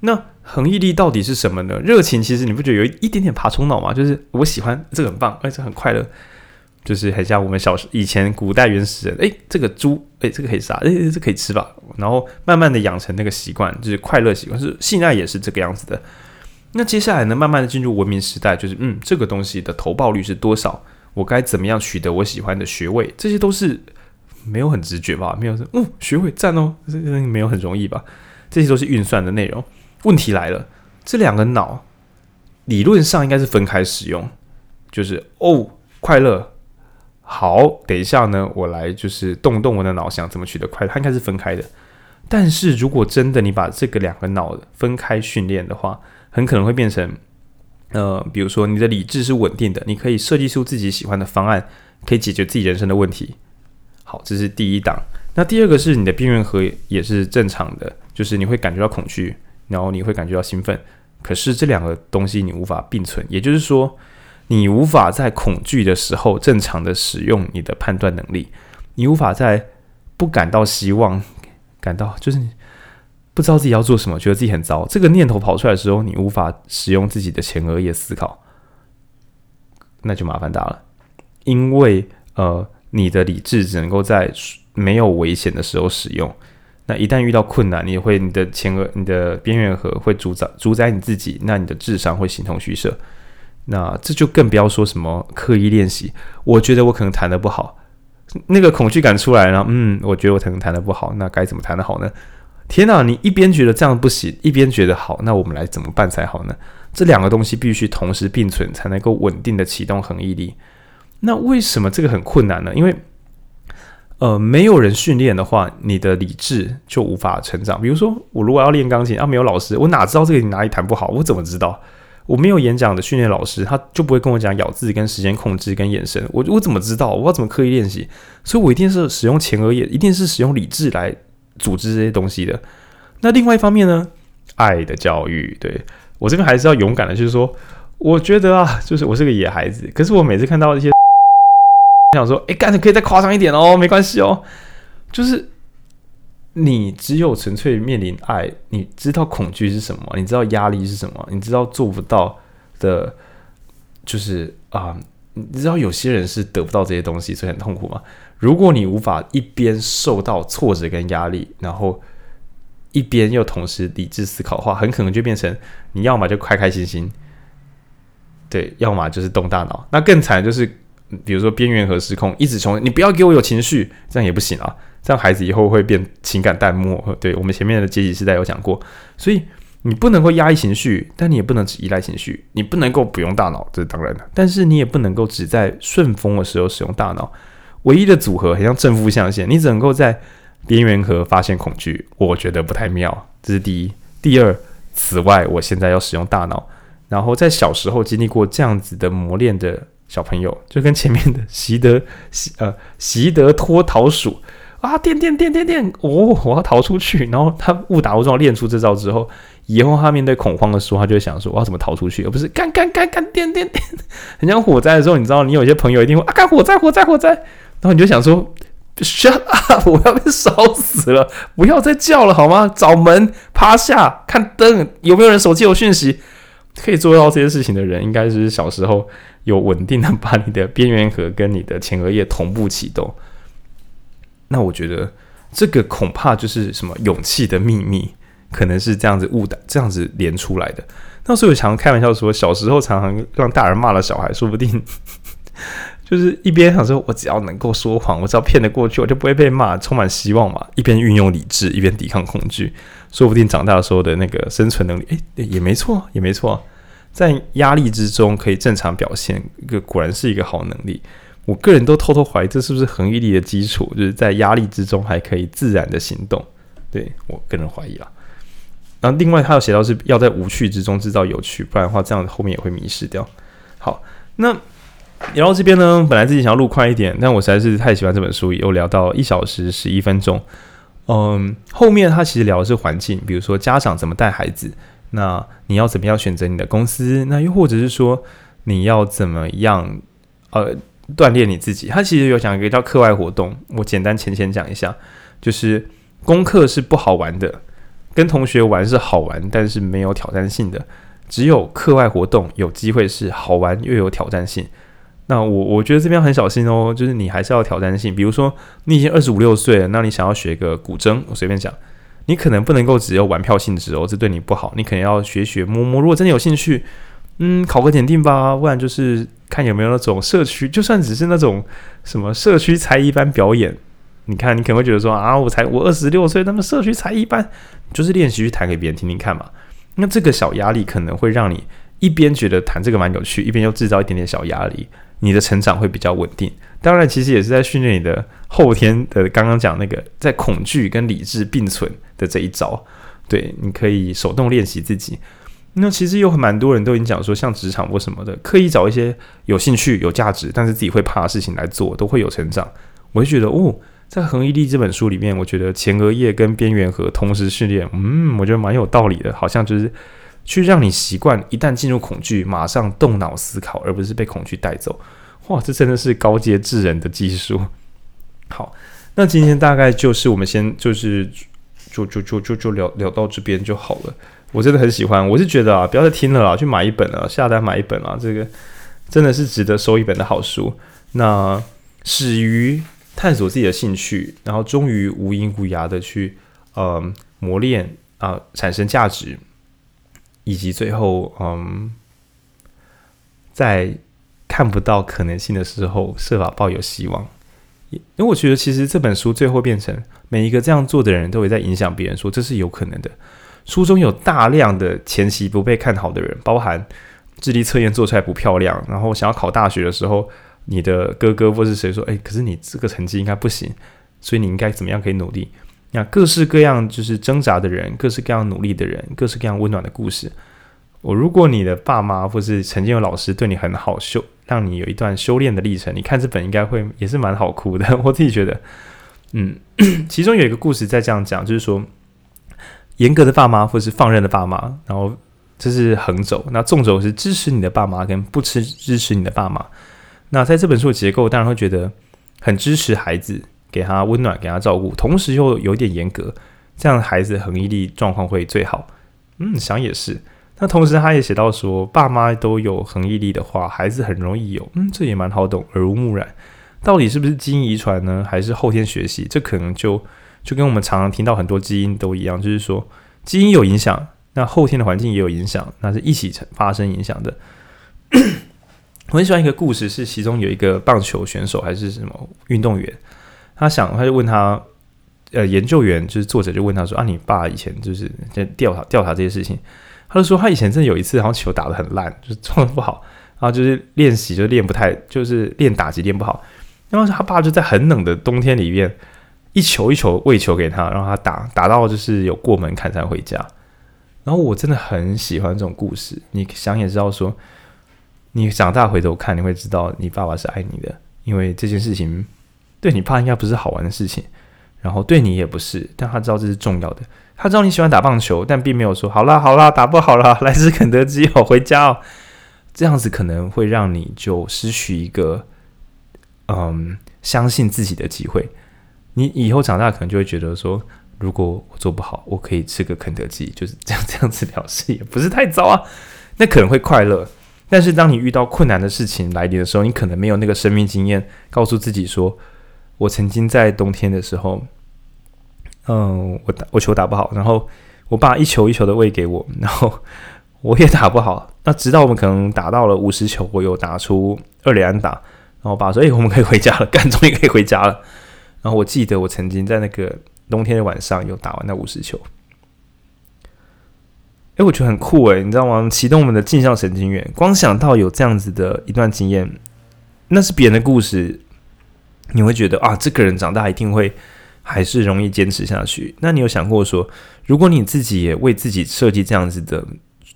那恒毅力到底是什么呢？热情其实你不觉得有一点点爬虫脑吗？就是我喜欢这个很棒，而且很快乐。就是很像我们小时以前古代原始人，诶，这个猪，诶，这个可以杀，诶，这可以吃吧？然后慢慢的养成那个习惯，就是快乐习惯，是性爱也是这个样子的。那接下来呢，慢慢的进入文明时代，就是嗯，这个东西的投报率是多少？我该怎么样取得我喜欢的学位？这些都是没有很直觉吧？没有说，嗯，学位赞哦，这没有很容易吧？这些都是运算的内容。问题来了，这两个脑理论上应该是分开使用，就是哦，快乐。好，等一下呢，我来就是动动我的脑，想怎么取得快乐。它应该是分开的，但是如果真的你把这个两个脑分开训练的话，很可能会变成，呃，比如说你的理智是稳定的，你可以设计出自己喜欢的方案，可以解决自己人生的问题。好，这是第一档。那第二个是你的边缘核也是正常的，就是你会感觉到恐惧，然后你会感觉到兴奋，可是这两个东西你无法并存，也就是说。你无法在恐惧的时候正常的使用你的判断能力，你无法在不感到希望、感到就是不知道自己要做什么、觉得自己很糟这个念头跑出来的时候，你无法使用自己的前额叶思考，那就麻烦大了。因为呃，你的理智只能够在没有危险的时候使用，那一旦遇到困难，你会你的前额、你的边缘核会主宰主宰你自己，那你的智商会形同虚设。那这就更不要说什么刻意练习。我觉得我可能弹得不好，那个恐惧感出来了。嗯，我觉得我可能弹得不好，那该怎么弹得好呢？天哪！你一边觉得这样不行，一边觉得好，那我们来怎么办才好呢？这两个东西必须同时并存，才能够稳定的启动恒毅力。那为什么这个很困难呢？因为呃，没有人训练的话，你的理智就无法成长。比如说，我如果要练钢琴，啊，没有老师，我哪知道这个你哪里弹不好？我怎么知道？我没有演讲的训练老师，他就不会跟我讲咬字、跟时间控制、跟眼神。我我怎么知道？我要怎么刻意练习？所以我一定是使用前额叶，一定是使用理智来组织这些东西的。那另外一方面呢？爱的教育，对，我这边还是要勇敢的，就是说，我觉得啊，就是我是个野孩子，可是我每次看到一些，想说，哎，干，你可以再夸张一点哦，没关系哦，就是你只有纯粹面临爱，你知道恐惧是什么，你知道压力是什么，你知道做不到的，就是啊、你知道有些人是得不到这些东西，所以很痛苦吗？如果你无法一边受到挫折跟压力，然后一边又同时理智思考的话，很可能就变成你要么？就开开心心，对，要么？就是动大脑。那更惨就是，比如说边缘和失控，一直从你不要给我有情绪，这样也不行啊。这样孩子以后会变情感淡漠。对，我们前面的阶级时代有讲过，所以你不能够压抑情绪，但你也不能只依赖情绪。你不能够不用大脑，这是当然的。但是你也不能够只在顺风的时候使用大脑。唯一的组合很像正负象限，你只能够在边缘和发现恐惧，我觉得不太妙。这是第一。第二，此外，我现在要使用大脑。然后在小时候经历过这样子的磨练的小朋友，就跟前面的习得习呃习得脱逃鼠。啊！电电电电电！哦，我要逃出去。然后他误打误撞练出这招之后，以后他面对恐慌的时候，他就会想说：我要怎么逃出去？而不是干干干干电电电。[laughs] 很像火灾的时候，你知道，你有些朋友一定会啊，干火灾火灾火灾。然后你就想说：shut up！我要被烧死了！不要再叫了好吗？找门，趴下，看灯，有没有人手机有讯息？可以做到这些事情的人，应该是小时候有稳定的把你的边缘核跟你的前额叶同步启动。那我觉得这个恐怕就是什么勇气的秘密，可能是这样子误打这样子连出来的。那所以我常开玩笑说，小时候常常让大人骂了小孩，说不定 [laughs] 就是一边想说，我只要能够说谎，我只要骗得过去，我就不会被骂，充满希望嘛。一边运用理智，一边抵抗恐惧，说不定长大的时候的那个生存能力，诶，也没错，也没错，在压力之中可以正常表现，一个果然是一个好能力。我个人都偷偷怀疑，这是不是恒毅力的基础？就是在压力之中还可以自然的行动。对，我个人怀疑啦。然后另外他有写到是要在无趣之中制造有趣，不然的话这样后面也会迷失掉。好，那聊到这边呢，本来自己想要录快一点，但我实在是太喜欢这本书，又聊到一小时十一分钟。嗯，后面他其实聊的是环境，比如说家长怎么带孩子，那你要怎么样选择你的公司，那又或者是说你要怎么样呃。锻炼你自己，他其实有讲一个叫课外活动，我简单浅浅讲一下，就是功课是不好玩的，跟同学玩是好玩，但是没有挑战性的，只有课外活动有机会是好玩又有挑战性。那我我觉得这边很小心哦，就是你还是要挑战性，比如说你已经二十五六岁了，那你想要学个古筝，我随便讲，你可能不能够只有玩票性质哦，这对你不好，你可能要学学摸摸，如果真的有兴趣。嗯，考个检定吧，不然就是看有没有那种社区，就算只是那种什么社区才艺班表演，你看你可能会觉得说啊，我才我二十六岁，那么社区才艺班就是练习去弹给别人听听看嘛。那这个小压力可能会让你一边觉得弹这个蛮有趣，一边又制造一点点小压力，你的成长会比较稳定。当然，其实也是在训练你的后天的刚刚讲那个在恐惧跟理智并存的这一招。对，你可以手动练习自己。那其实有蛮多人都已经讲说，像职场或什么的，刻意找一些有兴趣、有价值，但是自己会怕的事情来做，都会有成长。我会觉得，哦，在《恒毅力》这本书里面，我觉得前额叶跟边缘核同时训练，嗯，我觉得蛮有道理的。好像就是去让你习惯，一旦进入恐惧，马上动脑思考，而不是被恐惧带走。哇，这真的是高阶智人的技术。好，那今天大概就是我们先就是就就就就就聊聊到这边就好了。我真的很喜欢，我是觉得啊，不要再听了啦，去买一本啊，下单买一本啊，这个真的是值得收一本的好书。那始于探索自己的兴趣，然后终于无影无涯的去呃磨练啊、产生价值，以及最后嗯，在看不到可能性的时候，设法抱有希望。因为我觉得其实这本书最后变成每一个这样做的人都会在影响别人，说这是有可能的。书中有大量的前期不被看好的人，包含智力测验做出来不漂亮，然后想要考大学的时候，你的哥哥或是谁说：“诶，可是你这个成绩应该不行，所以你应该怎么样可以努力？”那各式各样就是挣扎的人，各式各样努力的人，各式各样温暖的故事。我如果你的爸妈或是曾经有老师对你很好，修让你有一段修炼的历程，你看这本应该会也是蛮好哭的。我自己觉得，嗯，[clears throat] 其中有一个故事在这样讲，就是说。严格的爸妈，或者是放任的爸妈，然后这是横轴，那纵轴是支持你的爸妈跟不支支持你的爸妈。那在这本书的结构，当然会觉得很支持孩子，给他温暖，给他照顾，同时又有点严格，这样孩子恒毅力状况会最好。嗯，想也是。那同时他也写到说，爸妈都有恒毅力的话，孩子很容易有。嗯，这也蛮好懂，耳濡目染。到底是不是基因遗传呢，还是后天学习？这可能就就跟我们常常听到很多基因都一样，就是说基因有影响，那后天的环境也有影响，那是一起发生影响的。[clears throat] 我很喜欢一个故事，是其中有一个棒球选手还是什么运动员，他想他就问他，呃，研究员就是作者就问他说啊，你爸以前就是在调查调查这些事情，他就说他以前真的有一次，好像球打得很烂，就是撞的不好，然后就是练习就练不太，就是练打击练不好，然后他爸就在很冷的冬天里面一球一球喂球给他，让他打打到就是有过门槛才回家，然后我真的很喜欢这种故事，你想也知道说。你长大回头看，你会知道你爸爸是爱你的，因为这件事情对你爸应该不是好玩的事情，然后对你也不是，但他知道这是重要的。他知道你喜欢打棒球，但并没有说好啦好啦，打不好了，来吃肯德基哦，回家哦。这样子可能会让你就失去一个嗯相信自己的机会。你以后长大可能就会觉得说，如果我做不好，我可以吃个肯德基，就是这样这样子表示，也不是太糟啊。那可能会快乐。但是当你遇到困难的事情来临的时候，你可能没有那个生命经验，告诉自己说：“我曾经在冬天的时候，嗯，我打我球打不好，然后我爸一球一球的喂给我，然后我也打不好。那直到我们可能打到了五十球，我有打出二连打，然后我爸说：‘哎，我们可以回家了，干，终于可以回家了。’然后我记得我曾经在那个冬天的晚上有打完那五十球。”诶，我觉得很酷诶，你知道吗？启动我们的镜像神经元，光想到有这样子的一段经验，那是别人的故事，你会觉得啊，这个人长大一定会还是容易坚持下去。那你有想过说，如果你自己也为自己设计这样子的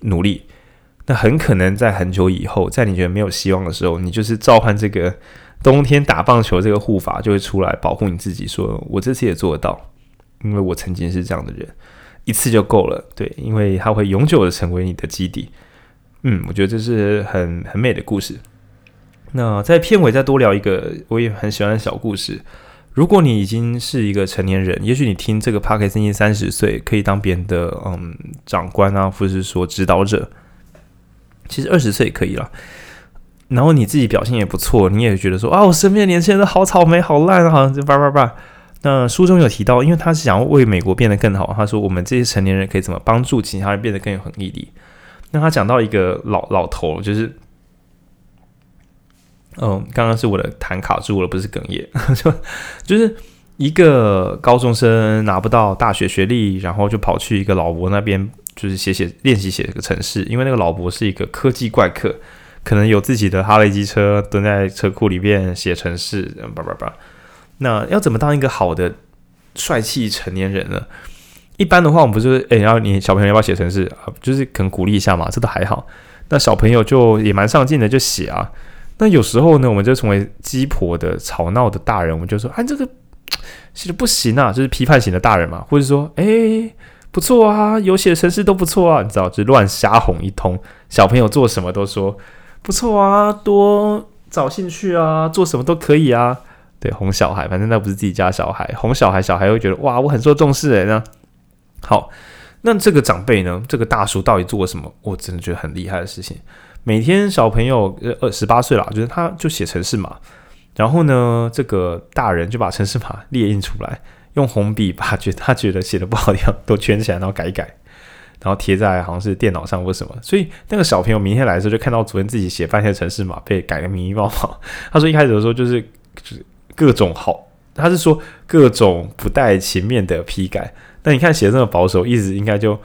努力，那很可能在很久以后，在你觉得没有希望的时候，你就是召唤这个冬天打棒球这个护法就会出来保护你自己，说我这次也做得到，因为我曾经是这样的人。一次就够了，对，因为它会永久的成为你的基底。嗯，我觉得这是很很美的故事。那在片尾再多聊一个我也很喜欢的小故事。如果你已经是一个成年人，也许你听这个 Podcast 已经三十岁，可以当别人的嗯长官啊，或者是说指导者。其实二十岁也可以了。然后你自己表现也不错，你也觉得说啊，我身边的年轻人都好草莓，好烂啊，就叭叭叭。那书中有提到，因为他是想要为美国变得更好。他说：“我们这些成年人可以怎么帮助其他人变得更有恒毅力？”那他讲到一个老老头，就是，嗯，刚刚是我的痰卡住了，不是哽咽，[laughs] 就就是一个高中生拿不到大学学历，然后就跑去一个老伯那边，就是写写练习写这个程式，因为那个老伯是一个科技怪客，可能有自己的哈雷机车，蹲在车库里面写程式，叭叭叭。那要怎么当一个好的帅气成年人呢？一般的话，我们不是诶，然后你小朋友要不要写程式啊？就是可能鼓励一下嘛，这都还好。那小朋友就也蛮上进的，就写啊。那有时候呢，我们就成为鸡婆的吵闹的大人，我们就说，哎，这个 [tsk] 写的不行啊，就是批判型的大人嘛，或者说，哎，不错啊，有写城市都不错啊，你知道，就乱瞎哄一通。小朋友做什么都说不错啊，多找兴趣啊，做什么都可以啊。对，哄小孩，反正那不是自己家小孩，哄小孩，小孩会觉得哇，我很受重视诶。那好，那这个长辈呢？这个大叔到底做了什么？我真的觉得很厉害的事情。每天小朋友呃二十八岁了，就是他就写城市码，然后呢，这个大人就把城市码列印出来，用红笔把觉他觉得写的不好的地方都圈起来，然后改一改，然后贴在好像是电脑上或什么。所以那个小朋友明天来的时候，就看到昨天自己写半天城市码被改的迷迷茫茫。[laughs] 他说一开始的时候就是就是。各种好，他是说各种不带情面的批改。那你看写的这么保守，意思应该就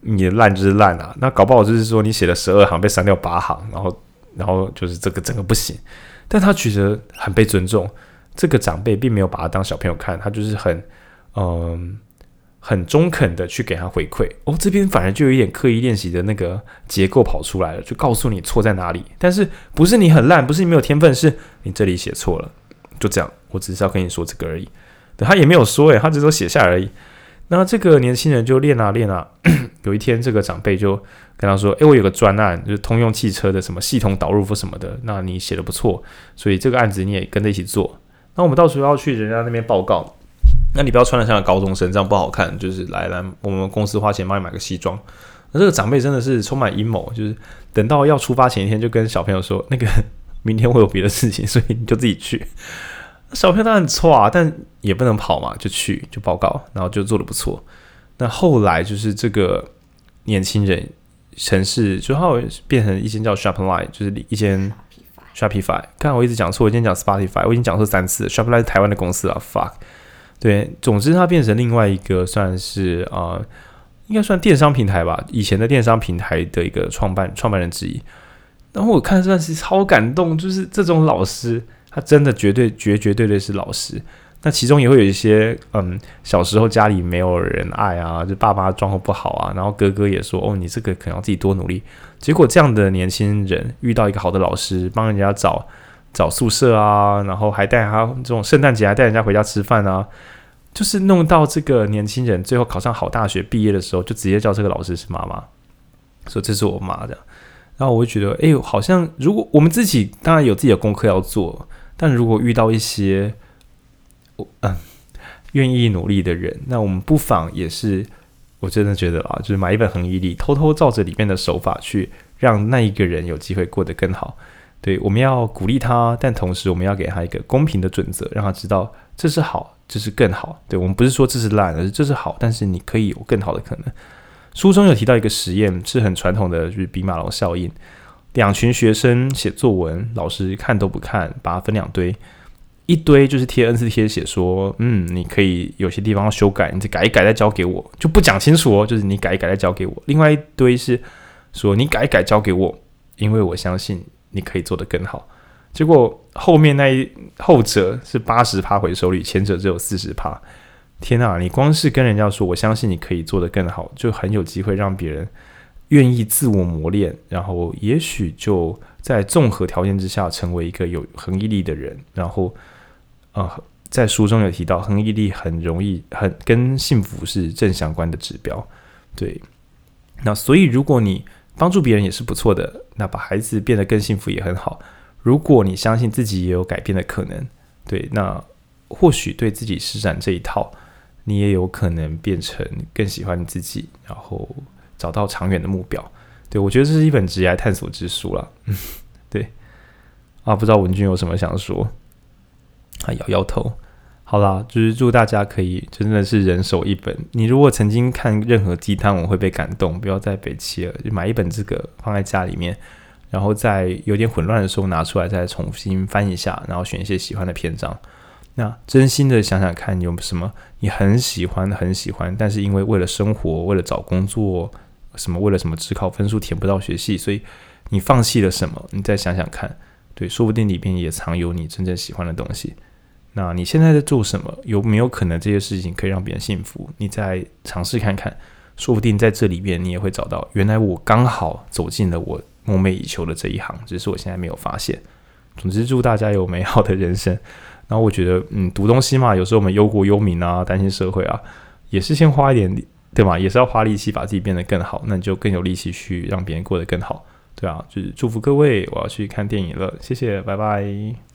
你烂就是烂啊。那搞不好就是说你写了十二行被删掉八行，然后然后就是这个整个不行。但他觉得很被尊重，这个长辈并没有把他当小朋友看，他就是很嗯很中肯的去给他回馈。哦，这边反而就有一点刻意练习的那个结构跑出来了，就告诉你错在哪里。但是不是你很烂，不是你没有天分，是你这里写错了。就这样，我只是要跟你说这个而已。他也没有说诶，他只是写下而已。那这个年轻人就练啊练啊，[clears throat] 有一天这个长辈就跟他说：“诶，我有个专案，就是通用汽车的什么系统导入或什么的，那你写的不错，所以这个案子你也跟着一起做。”那我们到时候要去人家那边报告，那你不要穿的像个高中生，这样不好看。就是来来，我们公司花钱帮你买个西装。那这个长辈真的是充满阴谋，就是等到要出发前一天就跟小朋友说，那个 [laughs] 明天会有别的事情，所以你就自己去。小朋友当然错啊，但也不能跑嘛，就去就报告，然后就做的不错。那后来就是这个年轻人城市，就后变成一间叫 Shopline，就是一间 Shopify。刚才我一直讲错，我今天讲 Spotify，我已经讲错三次。Shopline 是台湾的公司啊，fuck。对，总之它变成另外一个算是啊、呃，应该算电商平台吧，以前的电商平台的一个创办创办人之一。然后我看这段时超感动，就是这种老师。他真的绝对绝绝对对是老师，那其中也会有一些，嗯，小时候家里没有人爱啊，就爸妈状况不好啊，然后哥哥也说，哦，你这个可能要自己多努力。结果这样的年轻人遇到一个好的老师，帮人家找找宿舍啊，然后还带他这种圣诞节还带人家回家吃饭啊，就是弄到这个年轻人最后考上好大学，毕业的时候就直接叫这个老师是妈妈，说这是我妈的。然后我就觉得，哎呦，好像如果我们自己当然有自己的功课要做。但如果遇到一些我嗯愿意努力的人，那我们不妨也是，我真的觉得啊，就是买一本恒毅力，偷偷照着里面的手法去，让那一个人有机会过得更好。对，我们要鼓励他，但同时我们要给他一个公平的准则，让他知道这是好，这是更好。对，我们不是说这是烂，而是这是好，但是你可以有更好的可能。书中有提到一个实验，是很传统的，就是比马龙效应。两群学生写作文，老师看都不看，把它分两堆，一堆就是贴 N 次贴写说，嗯，你可以有些地方要修改，你再改一改再交给我，就不讲清楚哦，就是你改一改再交给我。另外一堆是说你改一改交给我，因为我相信你可以做得更好。结果后面那一后者是八十趴回收率，前者只有四十趴。天啊，你光是跟人家说我相信你可以做得更好，就很有机会让别人。愿意自我磨练，然后也许就在综合条件之下成为一个有恒毅力的人。然后，呃，在书中有提到，恒毅力很容易很跟幸福是正相关的指标。对，那所以如果你帮助别人也是不错的，那把孩子变得更幸福也很好。如果你相信自己也有改变的可能，对，那或许对自己施展这一套，你也有可能变成更喜欢你自己，然后。找到长远的目标，对，我觉得这是一本职业探索之书了。[laughs] 嗯，对啊，不知道文君有什么想说？啊，摇摇头。好啦，就是祝大家可以真的是人手一本。你如果曾经看任何鸡汤，我会被感动，不要再北七了，就买一本这个放在家里面，然后在有点混乱的时候拿出来再重新翻一下，然后选一些喜欢的篇章。那真心的想想看，有什么你很喜欢很喜欢，但是因为为了生活，为了找工作。什么？为了什么？只考分数填不到学系，所以你放弃了什么？你再想想看，对，说不定里边也藏有你真正喜欢的东西。那你现在在做什么？有没有可能这些事情可以让别人幸福？你再尝试看看，说不定在这里边你也会找到，原来我刚好走进了我梦寐以求的这一行，只是我现在没有发现。总之，祝大家有美好的人生。然后我觉得，嗯，读东西嘛，有时候我们忧国忧民啊，担心社会啊，也是先花一点。对嘛，也是要花力气把自己变得更好，那你就更有力气去让别人过得更好，对啊，就是祝福各位，我要去看电影了，谢谢，拜拜。